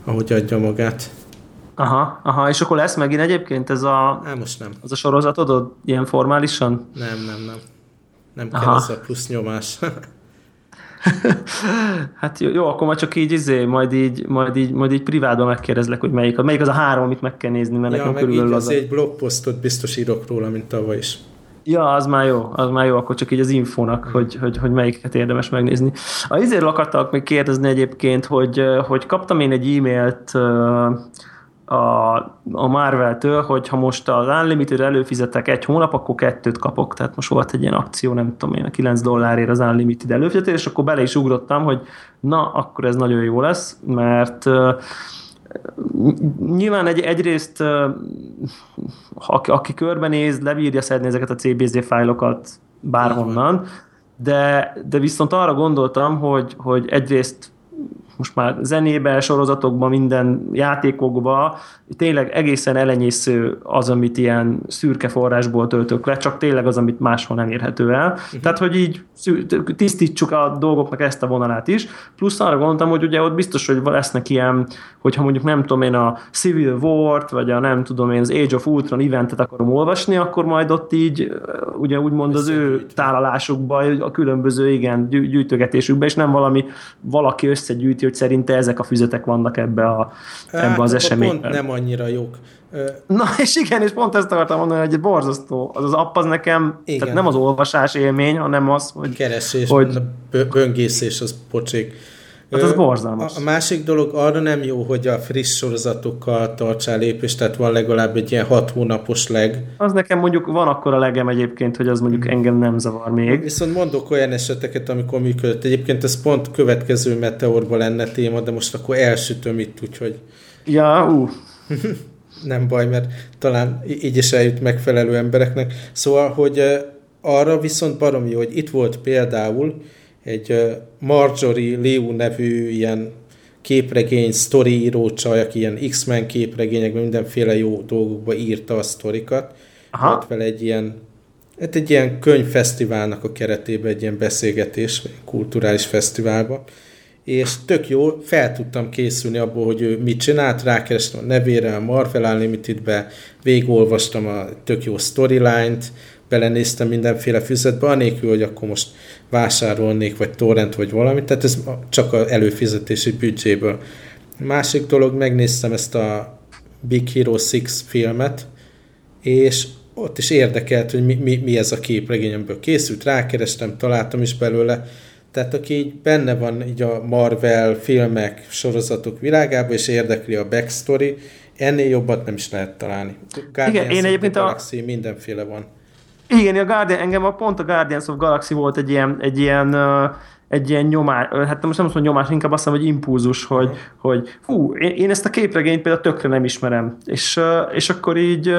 ahogy adja magát. Aha, aha, és akkor lesz megint egyébként ez a, Á, most nem. az a sorozatod ilyen formálisan? Nem, nem, nem. Nem kell aha. ez a plusz nyomás. [LAUGHS] [LAUGHS] hát jó, jó, akkor majd csak így izé, majd így, majd így, majd így privátban megkérdezlek, hogy melyik, melyik az a három, amit meg kell nézni, mert ja, nekem körülbelül az... egy blogposztot biztos írok róla, mint tavaly is. Ja, az már jó, az már jó, akkor csak így az infónak, mm. hogy, hogy, hogy melyiket érdemes megnézni. A izért akartak még kérdezni egyébként, hogy, hogy kaptam én egy e-mailt a, a Marvel-től, hogy ha most az Unlimited előfizetek egy hónap, akkor kettőt kapok. Tehát most volt egy ilyen akció, nem tudom én, a 9 dollárért az Unlimited előfizetés, és akkor bele is ugrottam, hogy na, akkor ez nagyon jó lesz, mert uh, nyilván egy, egyrészt uh, aki, aki körbenéz, lebírja szedni ezeket a CBZ fájlokat bárhonnan, de, de viszont arra gondoltam, hogy, hogy egyrészt most már zenébe, sorozatokban, minden játékokban tényleg egészen elenyésző az, amit ilyen szürke forrásból töltök le, csak tényleg az, amit máshol nem érhető el. Uh-huh. Tehát, hogy így tisztítsuk a dolgoknak ezt a vonalát is. Plusz arra gondoltam, hogy ugye ott biztos, hogy lesznek ilyen, hogyha mondjuk nem tudom én a Civil War-t, vagy a nem tudom én az Age of Ultron eventet akarom olvasni, akkor majd ott így ugye úgymond az ő tálalásukba, a különböző igen, gyűjtögetésükbe, és nem valami valaki összegyűjti, hogy szerinte ezek a füzetek vannak ebbe, a, ebbe az eseményben. Pont nem annyira jók. Na, és igen, és pont ezt akartam mondani, hogy egy borzasztó. Az az app az nekem, igen. tehát nem az olvasás élmény, hanem az, hogy... Keresés, hogy... böngészés, az pocsék. Hát az borzalmas. A másik dolog arra nem jó, hogy a friss sorozatokkal tartsál lépést, tehát van legalább egy ilyen hat hónapos leg. Az nekem mondjuk van akkor a legem egyébként, hogy az mondjuk hmm. engem nem zavar még. Viszont mondok olyan eseteket, amikor működött. Egyébként ez pont következő meteorban lenne téma, de most akkor elsütöm itt, úgyhogy... Ja, ú. [LAUGHS] Nem baj, mert talán így is eljut megfelelő embereknek. Szóval, hogy arra viszont baromi jó, hogy itt volt például egy Marjorie Liu nevű ilyen képregény, sztori író csaj, aki ilyen X-Men képregényekben mindenféle jó dolgokba írta a sztorikat. Aha. Volt vele egy ilyen, hát egy ilyen könyvfesztiválnak a keretében egy ilyen beszélgetés, kulturális fesztiválba és tök jó, fel tudtam készülni abból, hogy ő mit csinált, rákerestem a nevére, a Marvel Unlimited-be, végigolvastam a tök jó storyline-t, belenéztem mindenféle füzetbe, anélkül, hogy akkor most vásárolnék, vagy torrent, vagy valamit, tehát ez csak az előfizetési büdzséből. Másik dolog, megnéztem ezt a Big Hero 6 filmet, és ott is érdekelt, hogy mi, mi, mi ez a képregényemből készült, rákerestem, találtam is belőle, tehát aki így benne van így a Marvel filmek, sorozatok világában, és érdekli a backstory, ennél jobbat nem is lehet találni. Guardians Igen, én egyébként a Galaxy, mindenféle van. Igen, a Guardian, engem a pont a Guardians of Galaxy volt egy ilyen, egy ilyen egy ilyen nyomás, hát most nem azt mondom nyomás, inkább azt mondom, hogy impulzus, hogy, hogy hú, én, én, ezt a képregényt például tökre nem ismerem. És, és akkor így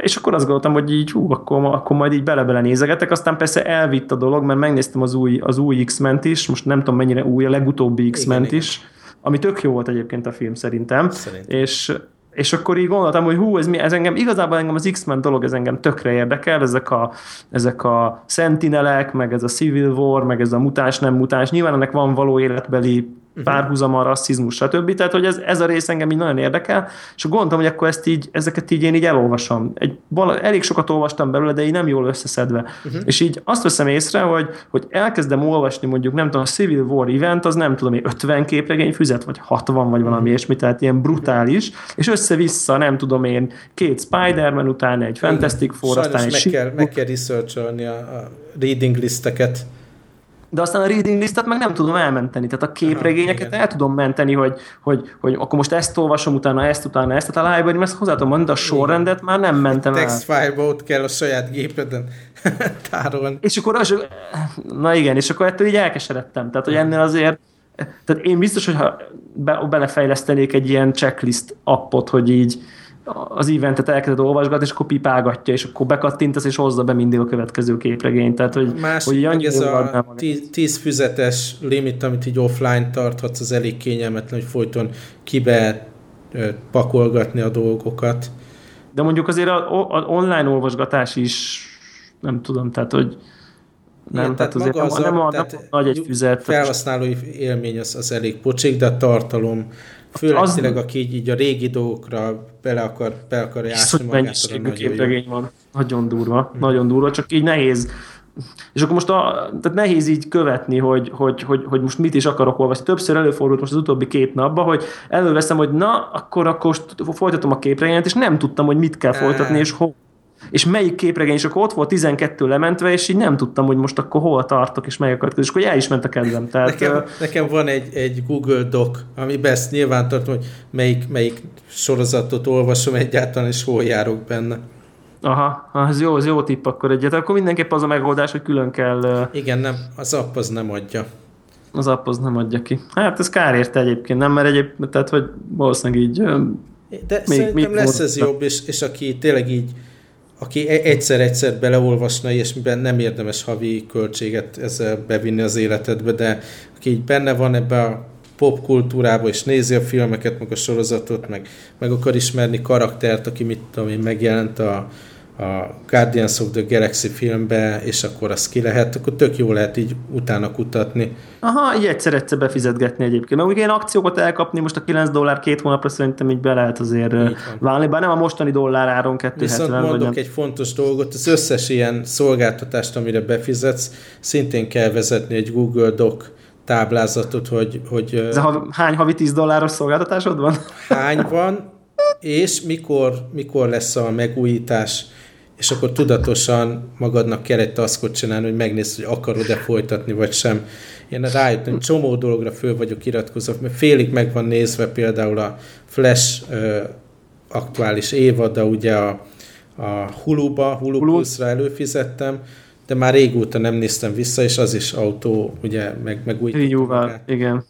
és akkor azt gondoltam, hogy így hú, akkor, akkor majd így bele-bele nézegetek, aztán persze elvitt a dolog, mert megnéztem az új, az új X-ment is, most nem tudom mennyire új, a legutóbbi X-ment is, ami tök jó volt egyébként a film szerintem, szerintem. és és akkor így gondoltam, hogy hú, ez, mi, ez engem, igazából engem az X-Men dolog, ez engem tökre érdekel, ezek a, ezek a Sentinelek, meg ez a Civil War, meg ez a mutáns, nem mutáns, nyilván ennek van való életbeli. Párhuzama, rasszizmus, stb. Tehát, hogy ez, ez a rész engem így nagyon érdekel, és gondoltam, hogy akkor ezt így, ezeket így én így elolvasom. Egy, vala, elég sokat olvastam belőle, de így nem jól összeszedve. Uh-huh. És így azt veszem észre, hogy, hogy elkezdem olvasni mondjuk, nem tudom, a Civil War event, az nem tudom, 50 képregény füzet, vagy 60, vagy valami uh-huh. ilyesmi, tehát ilyen brutális, és össze-vissza, nem tudom én, két Spider-Man után egy Fantastic Four, aztán egy meg kell, meg kell researcholni a, a reading listeket de aztán a reading listet meg nem tudom elmenteni. Tehát a képregényeket Aha, el tudom menteni, hogy, hogy, hogy akkor most ezt olvasom, utána ezt, utána ezt, tehát a library ezt hozzá tudom mondani, de a sorrendet már nem mentem el. Text file ott kell a saját gépeden [LAUGHS] tárolni. És akkor az, na igen, és akkor ettől így elkeseredtem. Tehát, hogy ennél azért tehát én biztos, hogyha be, belefejlesztenék egy ilyen checklist appot, hogy így az eventet elkezded olvasgatni, és akkor pipálgatja, és akkor bekattintasz, és hozza be mindig a következő képregényt. Tehát, hogy, Más, hogy annyi ez a tíz, tíz füzetes limit, amit így offline tarthatsz, az elég kényelmetlen, hogy folyton kibe pakolgatni a dolgokat. De mondjuk azért a, a online olvasgatás is nem tudom, tehát, hogy nem, Igen, tehát, tehát azért nem, az a, nem, nem nagy egy füzet. Felhasználói élmény az, az elég pocsik, de a tartalom Főleg az... tényleg, aki így, így a régi dolgokra bele akar, be akar játszani magát. Képregény van. Nagyon durva, mm. nagyon durva, csak így nehéz és akkor most a, tehát nehéz így követni, hogy, hogy, hogy, hogy most mit is akarok olvasni. Többször előfordult most az utóbbi két napban, hogy előveszem, hogy na, akkor, akkor folytatom a képregényt, és nem tudtam, hogy mit kell folytatni, és hol és melyik képregény, és akkor ott volt 12 lementve, és így nem tudtam, hogy most akkor hol tartok, és melyik következő, és akkor el is ment a kedvem. Tehát, nekem, nekem van egy, egy Google Doc, amiben ezt nyilván tartom, hogy melyik, melyik sorozatot olvasom egyáltalán, és hol járok benne. Aha, az jó, az jó tipp akkor egyet. Akkor mindenképp az a megoldás, hogy külön kell... Igen, nem, az app az nem adja. Az app az nem adja ki. Hát ez kár érte egyébként, nem? Mert egyébként, tehát hogy valószínűleg így... De még, szerintem még lesz ez jobb, és, és aki tényleg így aki e- egyszer-egyszer beleolvasna, és nem érdemes havi költséget ezzel bevinni az életedbe, de aki így benne van ebbe a popkultúrába, és nézi a filmeket, meg a sorozatot, meg, meg akar ismerni karaktert, aki mit tudom én, megjelent a, a Guardians of the Galaxy filmbe, és akkor az ki lehet, akkor tök jó lehet így utána kutatni. Aha, így egyszer-egyszer befizetgetni egyébként. Mert ugye ilyen akciókat elkapni, most a 9 dollár két hónapra szerintem így be lehet azért válni, bár nem a mostani dollár áron 270. Viszont mondok vagy egy fontos dolgot, az összes ilyen szolgáltatást, amire befizetsz, szintén kell vezetni egy Google Doc táblázatot, hogy... hogy Ez a, hány havi 10 dolláros szolgáltatásod van? Hány van, és mikor, mikor lesz a megújítás, és akkor tudatosan magadnak kell egy taskot csinálni, hogy megnézd, hogy akarod-e folytatni, vagy sem. Én rájöttem, hogy csomó dologra föl vagyok iratkozva, mert félig meg van nézve például a Flash ö, aktuális de ugye a, a Hulu-ba, Hulu, Hulu. Plus-ra előfizettem, de már régóta nem néztem vissza, és az is autó, ugye, meg, meg úgy. Igen.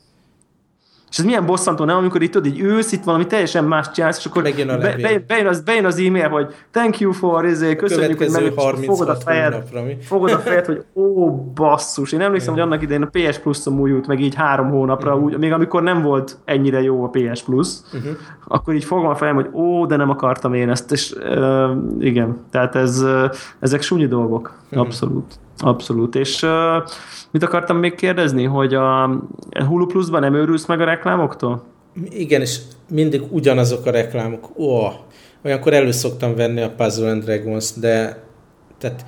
És ez milyen bosszantó, nem? Amikor itt tudod, így ülsz, itt valami teljesen más csinálsz, és akkor bejön, a be, be, bejön, az, bejön az e-mail, hogy thank you for, izé, köszönjük, hogy meg, fogod a fejed, fogod a fejed, hogy ó, basszus. Én emlékszem, hogy annak idején a PS Plus-on újult meg így három hónapra, uh-huh. úgy, még amikor nem volt ennyire jó a PS Plus, uh-huh. akkor így fogom a fejem, hogy ó, de nem akartam én ezt, és uh, igen, tehát ez, uh, ezek súnyi dolgok, uh-huh. abszolút. Abszolút, és uh, mit akartam még kérdezni, hogy a Hulu Plus-ban nem őrülsz meg a reklámoktól? Igen, és mindig ugyanazok a reklámok. Ó, olyankor elő szoktam venni a Puzzle and Dragons, de tehát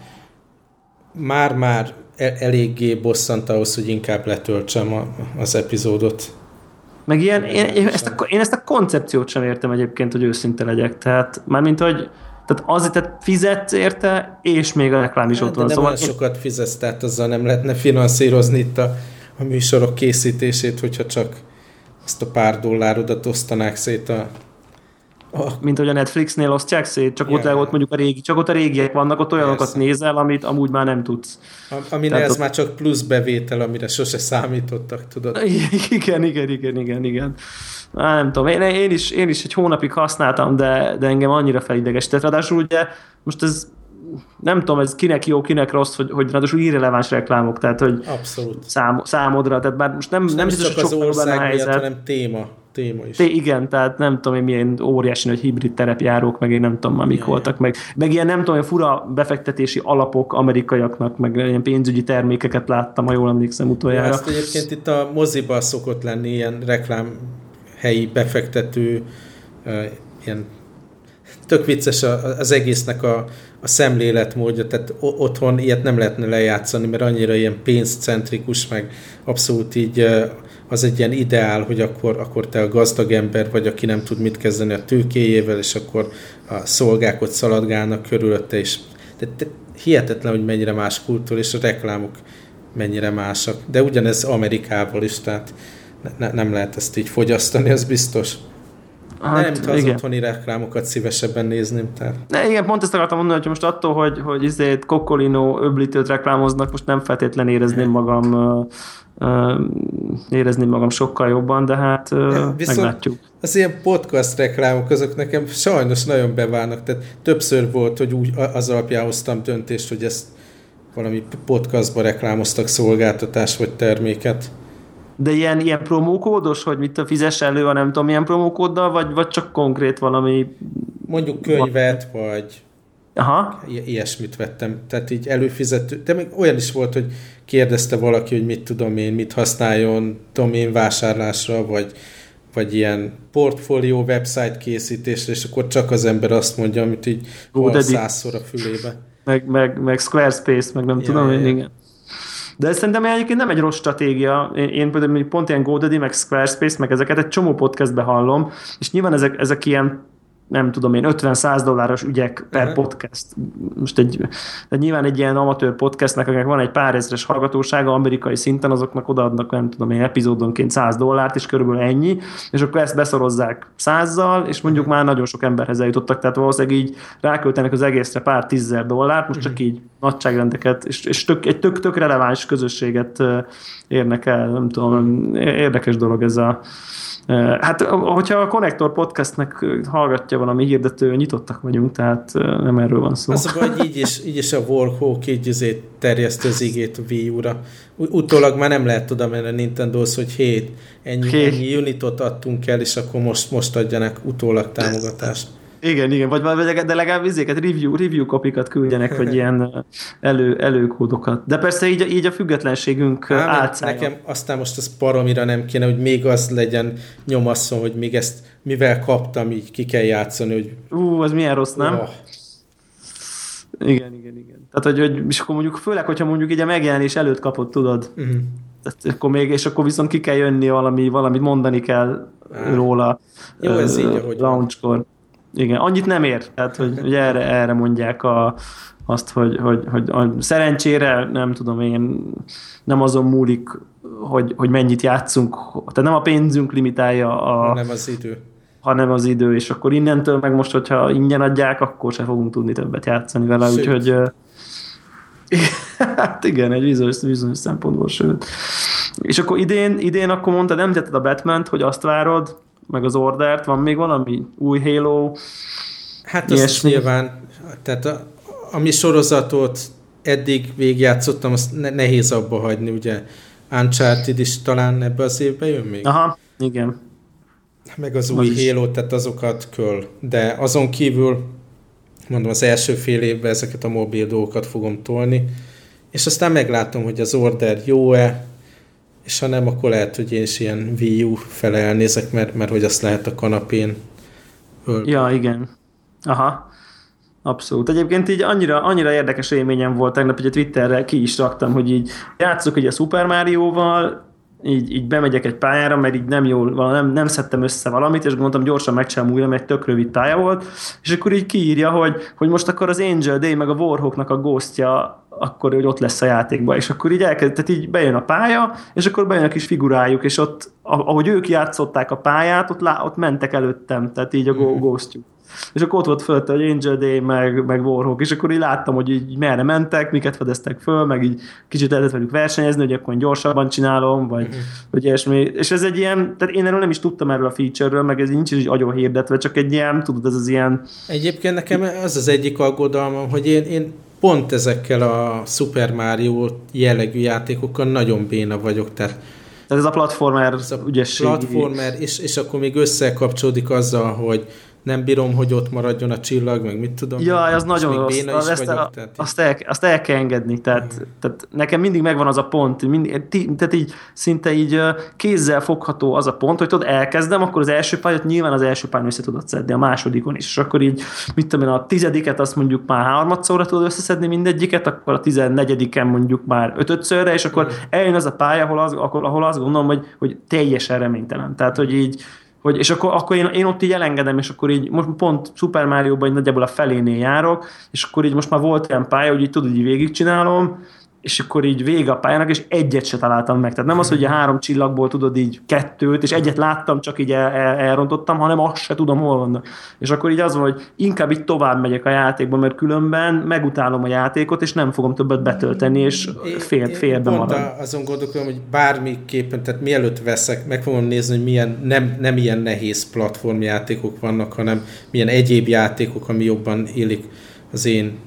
már-már el, eléggé bosszant ahhoz, hogy inkább letöltsem a, az epizódot. Meg ilyen, én, én, ezt a, én ezt a koncepciót sem értem egyébként, hogy őszinte legyek. Tehát mármint, hogy tehát azért tehát fizetsz érte, és még a reklám is hát, ott van. De nem szóval sokat fizetsz, tehát azzal nem lehetne finanszírozni itt a, a műsorok készítését, hogyha csak azt a pár dollárodat osztanák szét a... Mint hogy a Netflixnél osztják szét, csak yeah. ott, ott mondjuk a régi, csak ott a régiek vannak, ott olyanokat Persze. nézel, amit amúgy már nem tudsz. Ami ez ott... már csak plusz bevétel, amire sose számítottak, tudod? [LAUGHS] Igen, igen, igen, igen, igen. Á, nem tudom, én, én, is, én is egy hónapig használtam, de, de engem annyira felidegesített. Ráadásul ugye most ez nem tudom, ez kinek jó, kinek rossz, hogy, hogy ráadásul irreleváns reklámok, tehát hogy Abszolút. Szám, számodra, tehát bár most nem, most nem, nem biztos, csak az ország miatt, helyzet. hanem téma. Téma is. Té, igen, tehát nem tudom, hogy milyen óriási hogy hibrid terepjárók, meg én nem tudom már mik voltak, meg, meg ilyen nem tudom, hogy fura befektetési alapok amerikaiaknak, meg ilyen pénzügyi termékeket láttam, ha jól emlékszem utoljára. Ja, ezt egyébként itt a moziba szokott lenni ilyen reklám helyi befektető, ilyen tök vicces az egésznek a, a szemléletmódja, tehát otthon ilyet nem lehetne lejátszani, mert annyira ilyen pénzcentrikus, meg abszolút így az egy ilyen ideál, hogy akkor, akkor te a gazdag ember vagy, aki nem tud mit kezdeni a tőkéjével, és akkor a szolgák ott szaladgálnak körülötte, és de, de hihetetlen, hogy mennyire más kultúra, és a reklámok mennyire másak. De ugyanez Amerikából is, tehát ne, nem lehet ezt így fogyasztani, az biztos. Hát, nem, mintha az igen. otthoni reklámokat szívesebben nézném. Tehát. Ne, igen, pont ezt akartam mondani, hogy most attól, hogy, hogy izét Kokolino öblítőt reklámoznak, most nem feltétlenül érezném magam érezném magam sokkal jobban, de hát Viszont meglátjuk. Az ilyen podcast reklámok azok nekem sajnos nagyon beválnak, tehát többször volt, hogy úgy az alapján hoztam döntést, hogy ezt valami podcastba reklámoztak szolgáltatás vagy terméket. De ilyen, ilyen promókódos, hogy mit a fizes elő a nem tudom milyen promókóddal, vagy, vagy csak konkrét valami... Mondjuk könyvet, vagy Aha. I- ilyesmit vettem. Tehát így előfizető, de még olyan is volt, hogy kérdezte valaki, hogy mit tudom én, mit használjon domén vásárlásra, vagy, vagy ilyen portfólió website készítésre, és akkor csak az ember azt mondja, amit így hall százszor a fülébe. Meg, meg, meg Squarespace, meg nem ja, tudom én, ja. igen. De ez szerintem egyébként nem egy rossz stratégia. Én, én például pont ilyen GoDaddy, meg Squarespace, meg ezeket egy csomó podcastbe hallom, és nyilván ezek, ezek ilyen nem tudom én, 50-100 dolláros ügyek per uh-huh. podcast. Most egy, de nyilván egy ilyen amatőr podcastnek, akinek van egy pár ezres hallgatósága amerikai szinten, azoknak odaadnak, nem tudom én, epizódonként 100 dollárt, és körülbelül ennyi, és akkor ezt beszorozzák százzal, és mondjuk már nagyon sok emberhez eljutottak, tehát valószínűleg így ráköltenek az egészre pár tízzer dollárt, most csak így nagyságrendeket, és, és tök, egy tök, tök releváns közösséget érnek el, nem tudom, érdekes dolog ez a Hát, hogyha a Connector Podcastnek hallgatja valami hirdető, nyitottak vagyunk, tehát nem erről van szó. Az a baj, hogy így is, így is a Warhawk így izé terjesztő az igét a Wii U-ra. Utólag már nem lehet oda menni a nintendo hogy hét, ennyi, hét. ennyi unitot adtunk el, és akkor most, most adjanak utólag támogatást. Igen, igen, vagy de legalább izéket, review, review kopikat küldjenek, vagy ilyen elő, előkódokat. De persze így, így a függetlenségünk álcája. Nekem aztán most az paromira nem kéne, hogy még az legyen nyomasszon, hogy még ezt mivel kaptam, így ki kell játszani, hogy... Ú, az milyen rossz, nem? Oh. Igen, igen, igen. Tehát, hogy, hogy, és akkor mondjuk, főleg, hogyha mondjuk így a megjelenés előtt kapod, tudod, uh-huh. Tehát akkor még, és akkor viszont ki kell jönni valami, valamit mondani kell ah. róla. Jó, ez uh, így, ahogy launchkor. Van. Igen, annyit nem ér. Tehát, hogy, hogy erre, erre mondják a, azt, hogy, hogy, hogy a szerencsére nem tudom én, nem azon múlik, hogy, hogy mennyit játszunk, tehát nem a pénzünk limitálja a... Hanem az idő. Hanem az idő, és akkor innentől meg most, hogyha ingyen adják, akkor se fogunk tudni többet játszani vele, sőt. úgyhogy [LAUGHS] hát igen, egy bizonyos, bizonyos szempontból, sőt. És akkor idén, idén akkor mondtad, említetted a batman hogy azt várod, meg az ordert, van még valami új Halo? Hát az nyilván, tehát a, a mi sorozatot eddig végigjátszottam, azt ne, nehéz abba hagyni, ugye Uncharted is talán ebbe az évbe jön még? Aha, igen. Meg az új az Halo, tehát azokat köl. De azon kívül, mondom, az első fél évben ezeket a mobil dolgokat fogom tolni, és aztán meglátom, hogy az order jó-e, és ha nem, akkor lehet, hogy én is ilyen Wii U fele elnézek, mert, mert hogy azt lehet a kanapén ölni. Ja, igen. Aha. Abszolút. Egyébként így annyira, annyira érdekes élményem volt tegnap, hogy a Twitterre ki is raktam, hogy így játszok ugye a Super Mario-val, így, így bemegyek egy pályára, mert így nem jól, nem, nem szedtem össze valamit, és gondoltam gyorsan megcsinálom újra, mert egy tök rövid pálya volt, és akkor így kiírja, hogy, hogy most akkor az Angel Day meg a Warhawknak a ghostja akkor hogy ott lesz a játékban, és akkor így elkezd, tehát így bejön a pálya, és akkor bejön a kis figurájuk, és ott, ahogy ők játszották a pályát, ott, lá, ott mentek előttem, tehát így a mm. ghostjuk. És akkor ott volt föl, hogy Angel Day, meg, meg Warhawk, és akkor így láttam, hogy így merre mentek, miket fedeztek föl, meg így kicsit lehetett velük versenyezni, hogy akkor gyorsabban csinálom, vagy, mm-hmm. vagy ilyesmi. És ez egy ilyen, tehát én erről nem is tudtam erről a feature-ről, meg ez nincs is agyon hirdetve, csak egy ilyen, tudod, ez az ilyen... Egyébként nekem az az egyik aggodalmam, hogy én, én pont ezekkel a Super Mario jellegű játékokkal nagyon béna vagyok, tehát tehát ez a platformer ez a ügyesség. Platformer, és, és akkor még összekapcsolódik azzal, hogy nem bírom, hogy ott maradjon a csillag, meg mit tudom. Ja, az nagyon rossz. Az ezt vagyok, a, tehát azt, el, azt el kell engedni. Tehát, mm. tehát nekem mindig megvan az a pont, mindig, tehát így szinte így kézzel fogható az a pont, hogy tudod, elkezdem, akkor az első pályát nyilván az első pályán össze tudod szedni, a másodikon is. És akkor így, mit tudom én, a tizediket azt mondjuk már harmadszorra tudod összeszedni mindegyiket, akkor a tizennegyediken mondjuk már ötödszörre, és akkor mm. eljön az a pálya, ahol, az, ahol azt gondolom, hogy, hogy teljesen reménytelen. Tehát, hogy így hogy, és akkor, akkor én, én ott így elengedem, és akkor így most pont Super Mario-ban nagyjából a felénél járok, és akkor így most már volt ilyen pálya, hogy így tudod, így végigcsinálom, és akkor így vége a pályának, és egyet se találtam meg. Tehát nem az, hogy a három csillagból tudod így kettőt, és egyet láttam, csak így el, el, elrontottam, hanem azt se tudom, hol vannak. És akkor így az van, hogy inkább így tovább megyek a játékba, mert különben megutálom a játékot, és nem fogom többet betölteni, és fél, félbe marad. azon gondolkodom, hogy bármiképpen, tehát mielőtt veszek, meg fogom nézni, hogy milyen, nem, nem ilyen nehéz platformjátékok vannak, hanem milyen egyéb játékok, ami jobban élik az én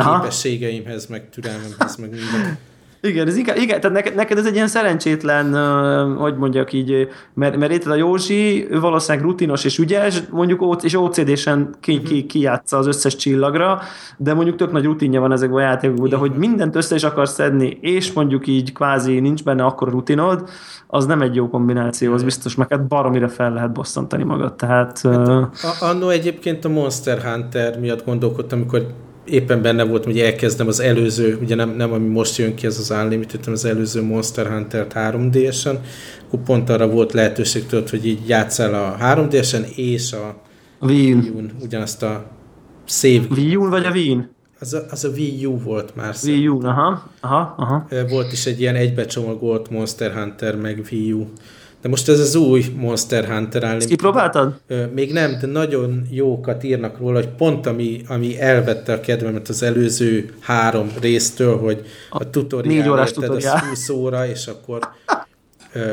Aha. képességeimhez, meg türelmemhez, meg minden. Igen, ez igen, igen, tehát neked, neked ez egy ilyen szerencsétlen, uh, hogy mondjak így, mert, mert itt a Józsi, ő valószínűleg rutinos és ügyes, mondjuk és OCD-sen ki, ki, mhm. kijátsza az összes csillagra, de mondjuk tök nagy rutinja van ezekben a játékokban, de hogy mindent össze is akarsz szedni, és mondjuk így kvázi nincs benne akkor rutinod, az nem egy jó kombináció, az biztos, meg hát baromira fel lehet bosszantani magad, tehát... Hát, uh... Annó egyébként a Monster Hunter miatt gondolkodtam, amikor éppen benne volt, hogy elkezdem az előző, ugye nem, nem ami most jön ki, ez az Unlimited, hanem az előző Monster Hunter-t 3D-sen, akkor pont arra volt lehetőség tudod, hogy így játszál a 3D-sen és a Wii U-n. Ugyanazt a save... Wii U vagy a Wii az a, az a Wii U volt már. Wii U, aha, aha, aha. Volt is egy ilyen egybecsomagolt Monster Hunter, meg Wii U. De most ez az új Monster Hunter állni. Kipróbáltad? Még nem, de nagyon jókat írnak róla, hogy pont ami, ami elvette a kedvemet az előző három résztől, hogy a tutoriál Négy órás tutoriál. az 20 óra, és akkor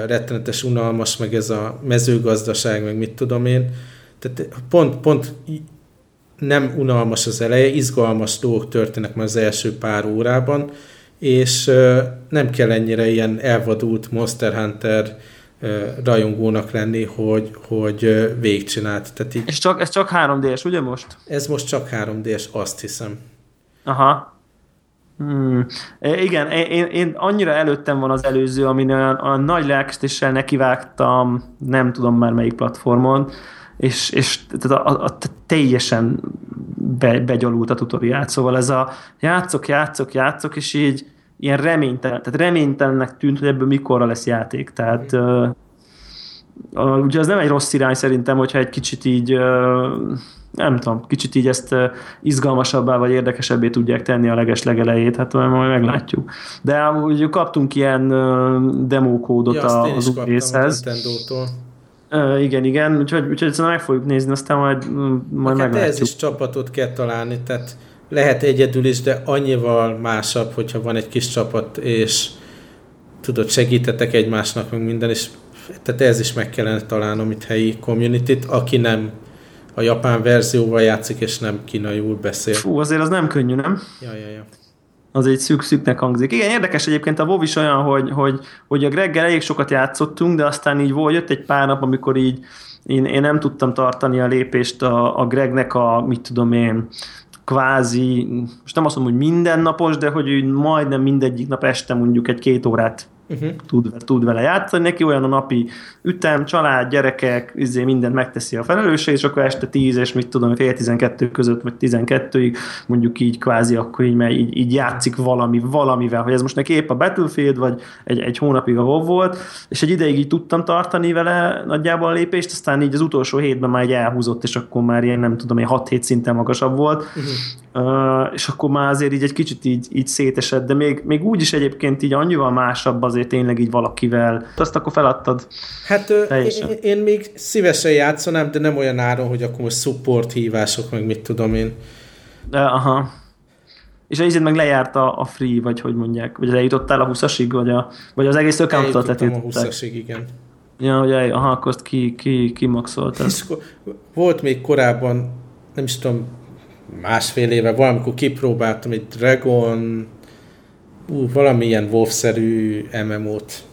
rettenetes unalmas, meg ez a mezőgazdaság, meg mit tudom én. Tehát pont, pont nem unalmas az eleje, izgalmas dolgok történnek már az első pár órában, és nem kell ennyire ilyen elvadult Monster Hunter rajongónak lenni, hogy, hogy végigcsinált. Tehát így, és csak, ez csak 3D-es, ugye most? Ez most csak 3D-es, azt hiszem. Aha. Hmm. Igen, én, én annyira előttem van az előző, amin olyan, a nagy lelkestéssel nekivágtam, nem tudom már melyik platformon, és, és tehát a, a, a, teljesen be, begyalult a tutoriát, szóval ez a játszok, játszok, játszok, és így ilyen reménytelen, tehát reménytelennek tűnt, hogy ebből mikorra lesz játék. Tehát uh, uh, ugye az nem egy rossz irány szerintem, hogyha egy kicsit így uh, nem tudom, kicsit így ezt izgalmasabbá vagy érdekesebbé tudják tenni a leges legelejét, hát majd meglátjuk. De ugye kaptunk ilyen demókódot ja, a, az új részhez. Uh, igen, igen, úgyhogy, úgyhogy ezt meg fogjuk nézni, aztán majd, majd hát meglátjuk. ez is csapatot kell találni, tehát lehet egyedül is, de annyival másabb, hogyha van egy kis csapat, és tudod, segítetek egymásnak, meg minden, és tehát ez is meg kellene találnom itt helyi community aki nem a japán verzióval játszik, és nem kínaiul beszél. Fú, azért az nem könnyű, nem? Ja, ja, ja. Az egy szűk szűknek hangzik. Igen, érdekes egyébként a WoW is olyan, hogy, hogy, hogy a Greggel elég sokat játszottunk, de aztán így volt, jött egy pár nap, amikor így én, én nem tudtam tartani a lépést a, a Gregnek a, mit tudom én, kvázi, most nem azt mondom, hogy mindennapos, de hogy majdnem mindegyik nap este mondjuk egy-két órát uh-huh. tud, tud vele játszani, neki olyan a napi ütem, család, gyerekek, izé mindent megteszi a felelősség, és akkor este 10 és mit tudom, fél 12 között, vagy 12-ig mondjuk így kvázi akkor így, mert így, így játszik valami, valamivel, hogy ez most neki épp a Battlefield, vagy egy, egy hónapig a WoW volt, és egy ideig így tudtam tartani vele nagyjából a lépést, aztán így az utolsó hétben már egy elhúzott, és akkor már ilyen nem tudom, egy 6-7 szinten magasabb volt, uh-huh. uh, és akkor már azért így egy kicsit így, így szétesett, de még, még úgy is egyébként így annyival másabb az azért tényleg így valakivel. Azt akkor feladtad? Hát én, én még szívesen játszanám, de nem olyan áron, hogy akkor most support hívások, meg mit tudom én. De, aha. És az meg lejárt a, a free, vagy hogy mondják, vagy eljutottál a 20-asig, vagy, a, vagy az egész accountot tettétek? a 20-asig, igen. Ja, hogy aha, akkor azt ki, ki, ki És akkor volt még korábban, nem is tudom, másfél éve, valamikor kipróbáltam egy Dragon ú, valamilyen WoW-szerű MMO-t.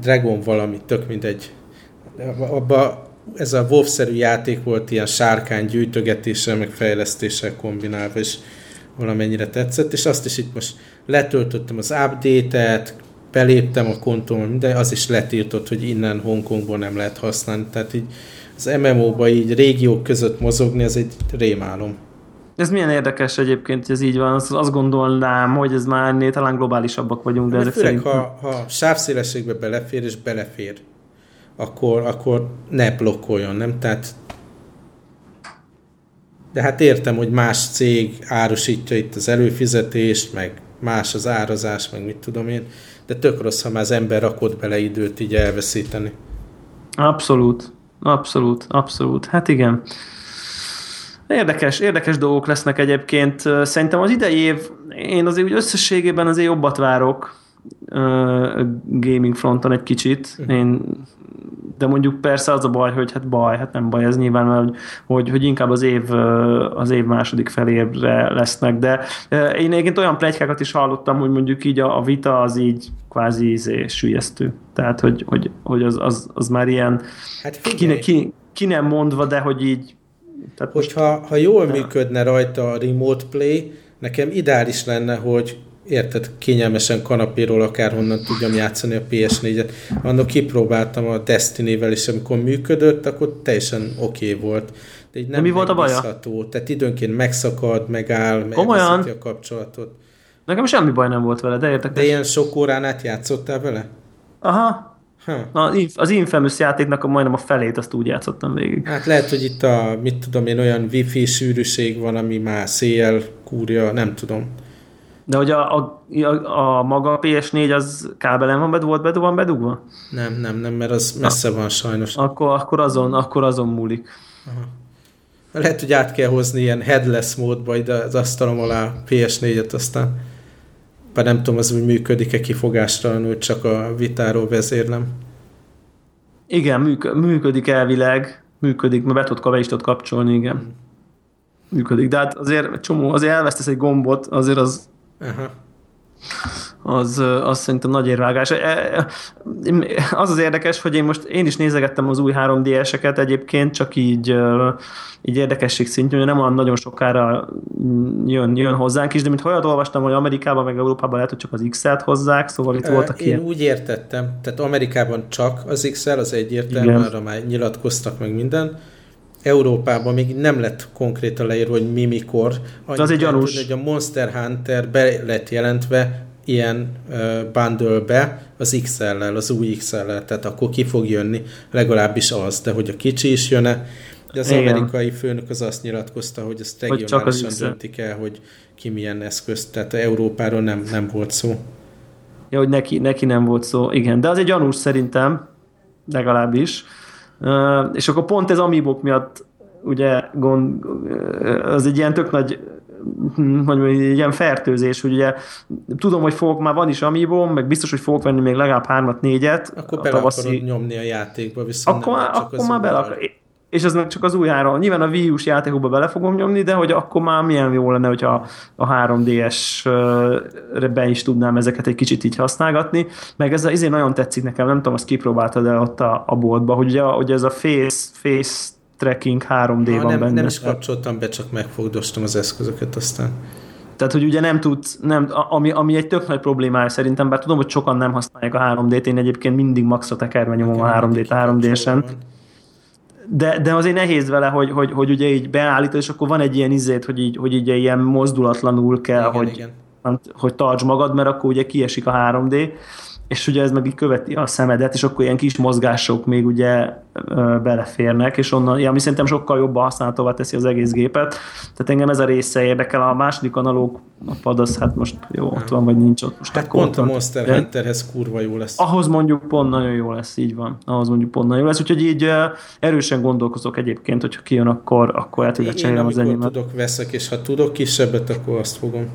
Dragon valami, tök mindegy. Abba ez a WoW-szerű játék volt ilyen sárkány gyűjtögetéssel, meg fejlesztéssel kombinálva, és valamennyire tetszett, és azt is itt most letöltöttem az update-et, beléptem a kontóm, minden, az is letiltott, hogy innen Hongkongból nem lehet használni, tehát így az MMO-ba így régiók között mozogni, ez egy rémálom. Ez milyen érdekes egyébként, hogy ez így van. Azt, azt gondolnám, hogy ez már talán globálisabbak vagyunk, de, de ezek főleg, szerint... ha, ha sávszélességbe belefér, és belefér, akkor, akkor ne blokkoljon, nem? Tehát de hát értem, hogy más cég árusítja itt az előfizetést, meg más az árazás, meg mit tudom én, de tök rossz, ha már az ember rakott bele időt így elveszíteni. Abszolút, abszolút, abszolút. Hát igen. Érdekes, érdekes dolgok lesznek egyébként. Szerintem az idei év, én azért úgy összességében azért jobbat várok gaming fronton egy kicsit. Mhm. Én de mondjuk persze az a baj, hogy hát baj, hát nem baj ez nyilván, mert hogy, hogy, hogy inkább az év, az év második felére lesznek, de én egyébként olyan plegykákat is hallottam, hogy mondjuk így a, a vita az így kvázi izé, sülyeztő. Tehát, hogy, hogy, hogy az, az, az már ilyen hát ki, ki, ki, nem mondva, de hogy így tehát Hogyha most, ha jól működne rajta a remote play, nekem ideális lenne, hogy érted, kényelmesen kanapéról akárhonnan tudjam játszani a PS4-et. Annak kipróbáltam a Destiny-vel, és amikor működött, akkor teljesen oké okay volt. De így nem De mi volt a baja? Tehát időnként megszakad, megáll, megveszíti a kapcsolatot. Nekem semmi baj nem volt vele, de érdekes. De ilyen sok órán át játszottál vele? Aha. Ha. Az Infamous játéknak a majdnem a felét azt úgy játszottam végig. Hát lehet, hogy itt a, mit tudom én, olyan wifi sűrűség van, ami már széjjel kúrja, nem tudom. De hogy a, a, a, a maga a PS4 az kábelen van bedugva, bedugva, van bedugva? Nem, nem, nem, mert az messze van sajnos. Akkor, akkor, azon, akkor azon múlik. Aha. Lehet, hogy át kell hozni ilyen headless módba ide az asztalom alá PS4-et, aztán bár nem tudom, az úgy működik-e kifogástalanul, csak a vitáról vezérlem. Igen, működik elvileg, működik, mert be tudod, be is tudod kapcsolni, igen. Hmm. Működik, de hát azért csomó, azért elvesztesz egy gombot, azért az Aha. Az, az szerintem nagy érvágás. E, e, az az érdekes, hogy én most én is nézegettem az új 3DS-eket egyébként, csak így, így érdekesség szintjén, nem olyan nagyon sokára jön, jön hozzánk is, de mint olyat olvastam, hogy Amerikában meg Európában lehet, hogy csak az XL-t hozzák, szóval itt voltak Én ilyen. úgy értettem, tehát Amerikában csak az XL, az egyértelmű, arra már nyilatkoztak meg minden, Európában még nem lett konkrétan leírva, hogy mi mikor. Annyit az egy gyanús. Hogy a Monster Hunter be lett jelentve ilyen uh, bundle-be az XL-lel, az új XL-lel, tehát akkor ki fog jönni, legalábbis az, de hogy a kicsi is jön-e, de az Igen. amerikai főnök az azt nyilatkozta, hogy ezt regionálisan döntik el, hogy ki milyen eszközt, tehát Európáról nem, nem volt szó. Ja, hogy neki, neki nem volt szó, igen, de az egy gyanús szerintem, legalábbis és akkor pont ez amibok miatt ugye gond, az egy ilyen tök nagy hm, hogy mondjam, egy ilyen fertőzés, hogy ugye tudom, hogy fogok, már van is amibom, meg biztos, hogy fogok venni még legalább hármat, négyet. Akkor bele tavaszi... nyomni a játékba, viszont akkor, nem, csak akkor már bele akar és az csak az új három. Nyilván a Wii U-s játékokba bele fogom nyomni, de hogy akkor már milyen jó lenne, hogyha a 3DS-be is tudnám ezeket egy kicsit így használgatni. Meg ez azért nagyon tetszik nekem, nem tudom, azt kipróbáltad el ott a, a boltba, hogy ugye, ugye ez a face, face tracking 3D ha, van nem, benne. Nem is kapcsoltam be, csak megfogdostam az eszközöket aztán. Tehát, hogy ugye nem tudsz, nem, ami, ami egy tök nagy problémája szerintem, bár tudom, hogy sokan nem használják a 3D-t, én egyébként mindig maxot tekerve nyomom a 3D-t 3D-sen de, de azért nehéz vele, hogy, hogy, hogy ugye így beállítod, és akkor van egy ilyen izét, hogy így, hogy így ilyen mozdulatlanul kell, igen, hogy, igen. hogy tartsd magad, mert akkor ugye kiesik a 3D és ugye ez meg így követi a szemedet, és akkor ilyen kis mozgások még ugye ö, beleférnek, és onnan, ja, ami szerintem sokkal jobban használhatóvá teszi az egész gépet. Tehát engem ez a része érdekel. A második analóg pad az hát most jó, ott van, vagy nincs ott. Most hát pont a Monster Hunterhez kurva jó lesz. Ahhoz mondjuk pont nagyon jó lesz, így van. Ahhoz mondjuk pont nagyon jó lesz, úgyhogy így erősen gondolkozok egyébként, hogyha kijön, akkor, akkor el tudja cserélni az enyémet. tudok, veszek, és ha tudok kisebbet, akkor azt fogom.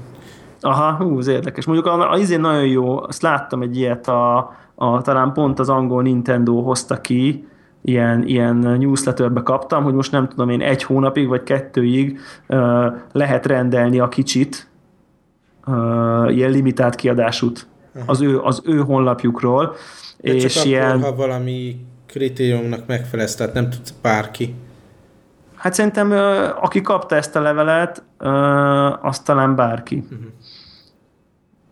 Aha, hú, ez érdekes. Mondjuk az izén nagyon jó, azt láttam egy ilyet, a, a, talán pont az angol Nintendo hozta ki, ilyen, ilyen newsletterbe kaptam, hogy most nem tudom én egy hónapig vagy kettőig uh, lehet rendelni a kicsit, uh, ilyen limitált kiadásút az ő, az ő honlapjukról. De és csak ilyen... akkor, ha valami kritériumnak megfelelsz, tehát nem tudsz bárki. Hát szerintem, aki kapta ezt a levelet, azt talán bárki. Uh-huh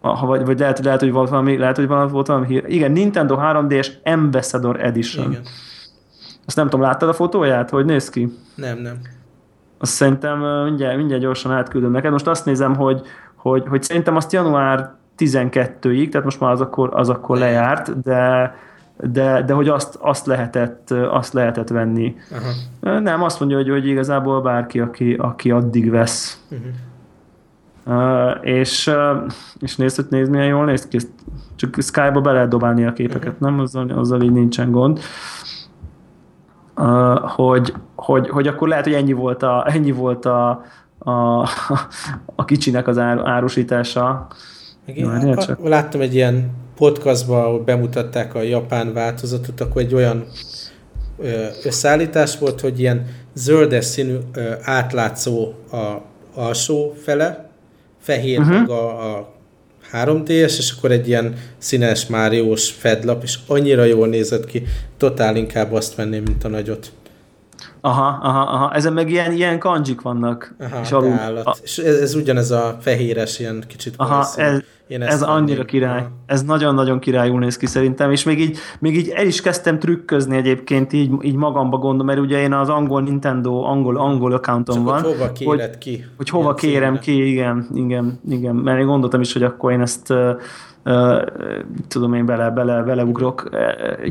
ha, vagy, vagy lehet, lehet, hogy volt valami, lehet, hogy volt valami hír. Igen, Nintendo 3DS Ambassador Edition. Igen. Azt nem tudom, láttad a fotóját? Hogy néz ki? Nem, nem. Azt szerintem mindjárt, mindjárt gyorsan átküldöm neked. Most azt nézem, hogy, hogy, hogy szerintem azt január 12-ig, tehát most már az akkor, az akkor lejárt, de, de, de hogy azt, azt, lehetett, azt lehetett venni. Aha. Nem, azt mondja, hogy, hogy igazából bárki, aki, aki addig vesz. Uh-huh Uh, és, uh, és nézd, hogy nézd, milyen jól néz ki. Csak Skype-ba be lehet dobálni a képeket, uh-huh. nem? Azzal, azzal így nincsen gond. Uh, hogy, hogy, hogy akkor lehet, hogy ennyi volt a, ennyi volt a, a, [LAUGHS] a kicsinek az ár, árusítása. Igen, csak. Láttam egy ilyen podcastban, ahol bemutatták a japán változatot, akkor egy olyan összeállítás volt, hogy ilyen zöldes színű átlátszó a alsó fele, fehér uh-huh. meg a, a 3D-es, és akkor egy ilyen színes Máriós fedlap, és annyira jól nézett ki, totál inkább azt venném, mint a nagyot. Aha, aha, aha. Ezen meg ilyen, ilyen kanjik vannak. Aha, és alul, a... És ez, ez ugyanez a fehéres, ilyen kicsit Aha, ez, Én ez annyira király. Aha. Ez nagyon-nagyon királyul néz ki szerintem, és még így, még így el is kezdtem trükközni egyébként így, így magamba gondom, mert ugye én az angol Nintendo angol, angol accountom Csak van. Hova kéred hogy, ki. Hogy hova kérem címre. ki, igen, igen, igen. Mert én gondoltam is, hogy akkor én ezt tudom én bele, bele, beleugrok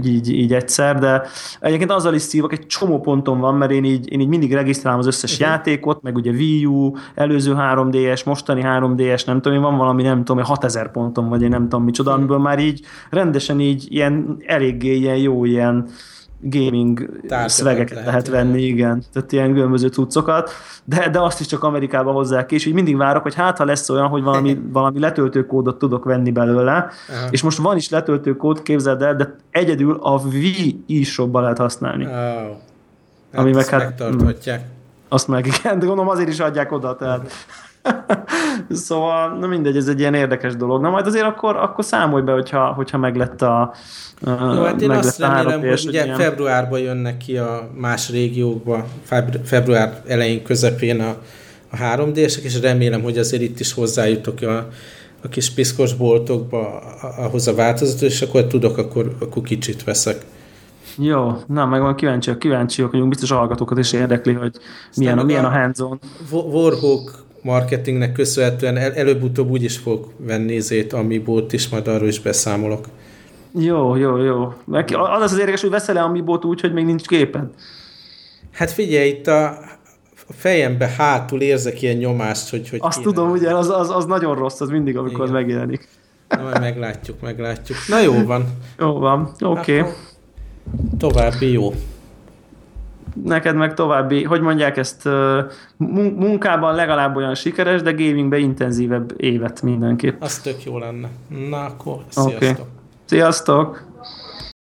így, így egyszer, de egyébként azzal is szívok, egy csomó ponton van, mert én így, én így mindig regisztrálom az összes uh-huh. játékot, meg ugye Wii U, előző 3DS, mostani 3DS, nem tudom, én van valami, nem tudom, 6000 ponton, vagy én nem tudom micsoda, uh-huh. amiből már így rendesen így ilyen eléggé ilyen jó ilyen gaming szvegeket lehet, lehet venni, igen. Tehát ilyen különböző cuccokat, de, de azt is csak Amerikába hozzák ki, és így mindig várok, hogy hát ha lesz olyan, hogy valami, [LAUGHS] valami letöltőkódot tudok venni belőle, Aha. és most van is letöltőkód, képzeld el, de egyedül a Wii e lehet használni. Oh. Hát ami meg hát, megtarthatják. Azt meg igen, de gondolom azért is adják oda, tehát [LAUGHS] szóval, na mindegy, ez egy ilyen érdekes dolog. Na majd azért akkor, akkor számolj be, hogyha, hogyha meglett a Jó, hát én azt remélem, hogy ugye ilyen... februárban jönnek ki a más régiókba, február elején, közepén a, a 3D-sek, és remélem, hogy azért itt is hozzájutok a, a kis piszkos boltokba ahhoz a változathoz, és akkor tudok, akkor, akkor kicsit veszek. Jó, na, meg van kíváncsiak, kíváncsiak vagyunk, biztos hallgatókat is érdekli, hogy milyen a, milyen a hands-on. Warhawk marketingnek köszönhetően el, előbb-utóbb úgy is fog venni zét, Amibót is, majd arról is beszámolok. Jó, jó, jó. Az az érdekes, hogy veszel-e Amibót úgy, hogy még nincs képed? Hát figyelj, itt a fejembe hátul érzek ilyen nyomást, hogy... hogy Azt tudom, ugye, az, az, az nagyon rossz, az mindig, amikor Igen. megjelenik. Na, majd meglátjuk, meglátjuk. Na jó van. Jó van, oké. Okay. További jó neked meg további, hogy mondják ezt, munkában legalább olyan sikeres, de gamingben intenzívebb évet mindenképp. Az tök jó lenne. Na akkor, sziasztok! Okay. Sziasztok!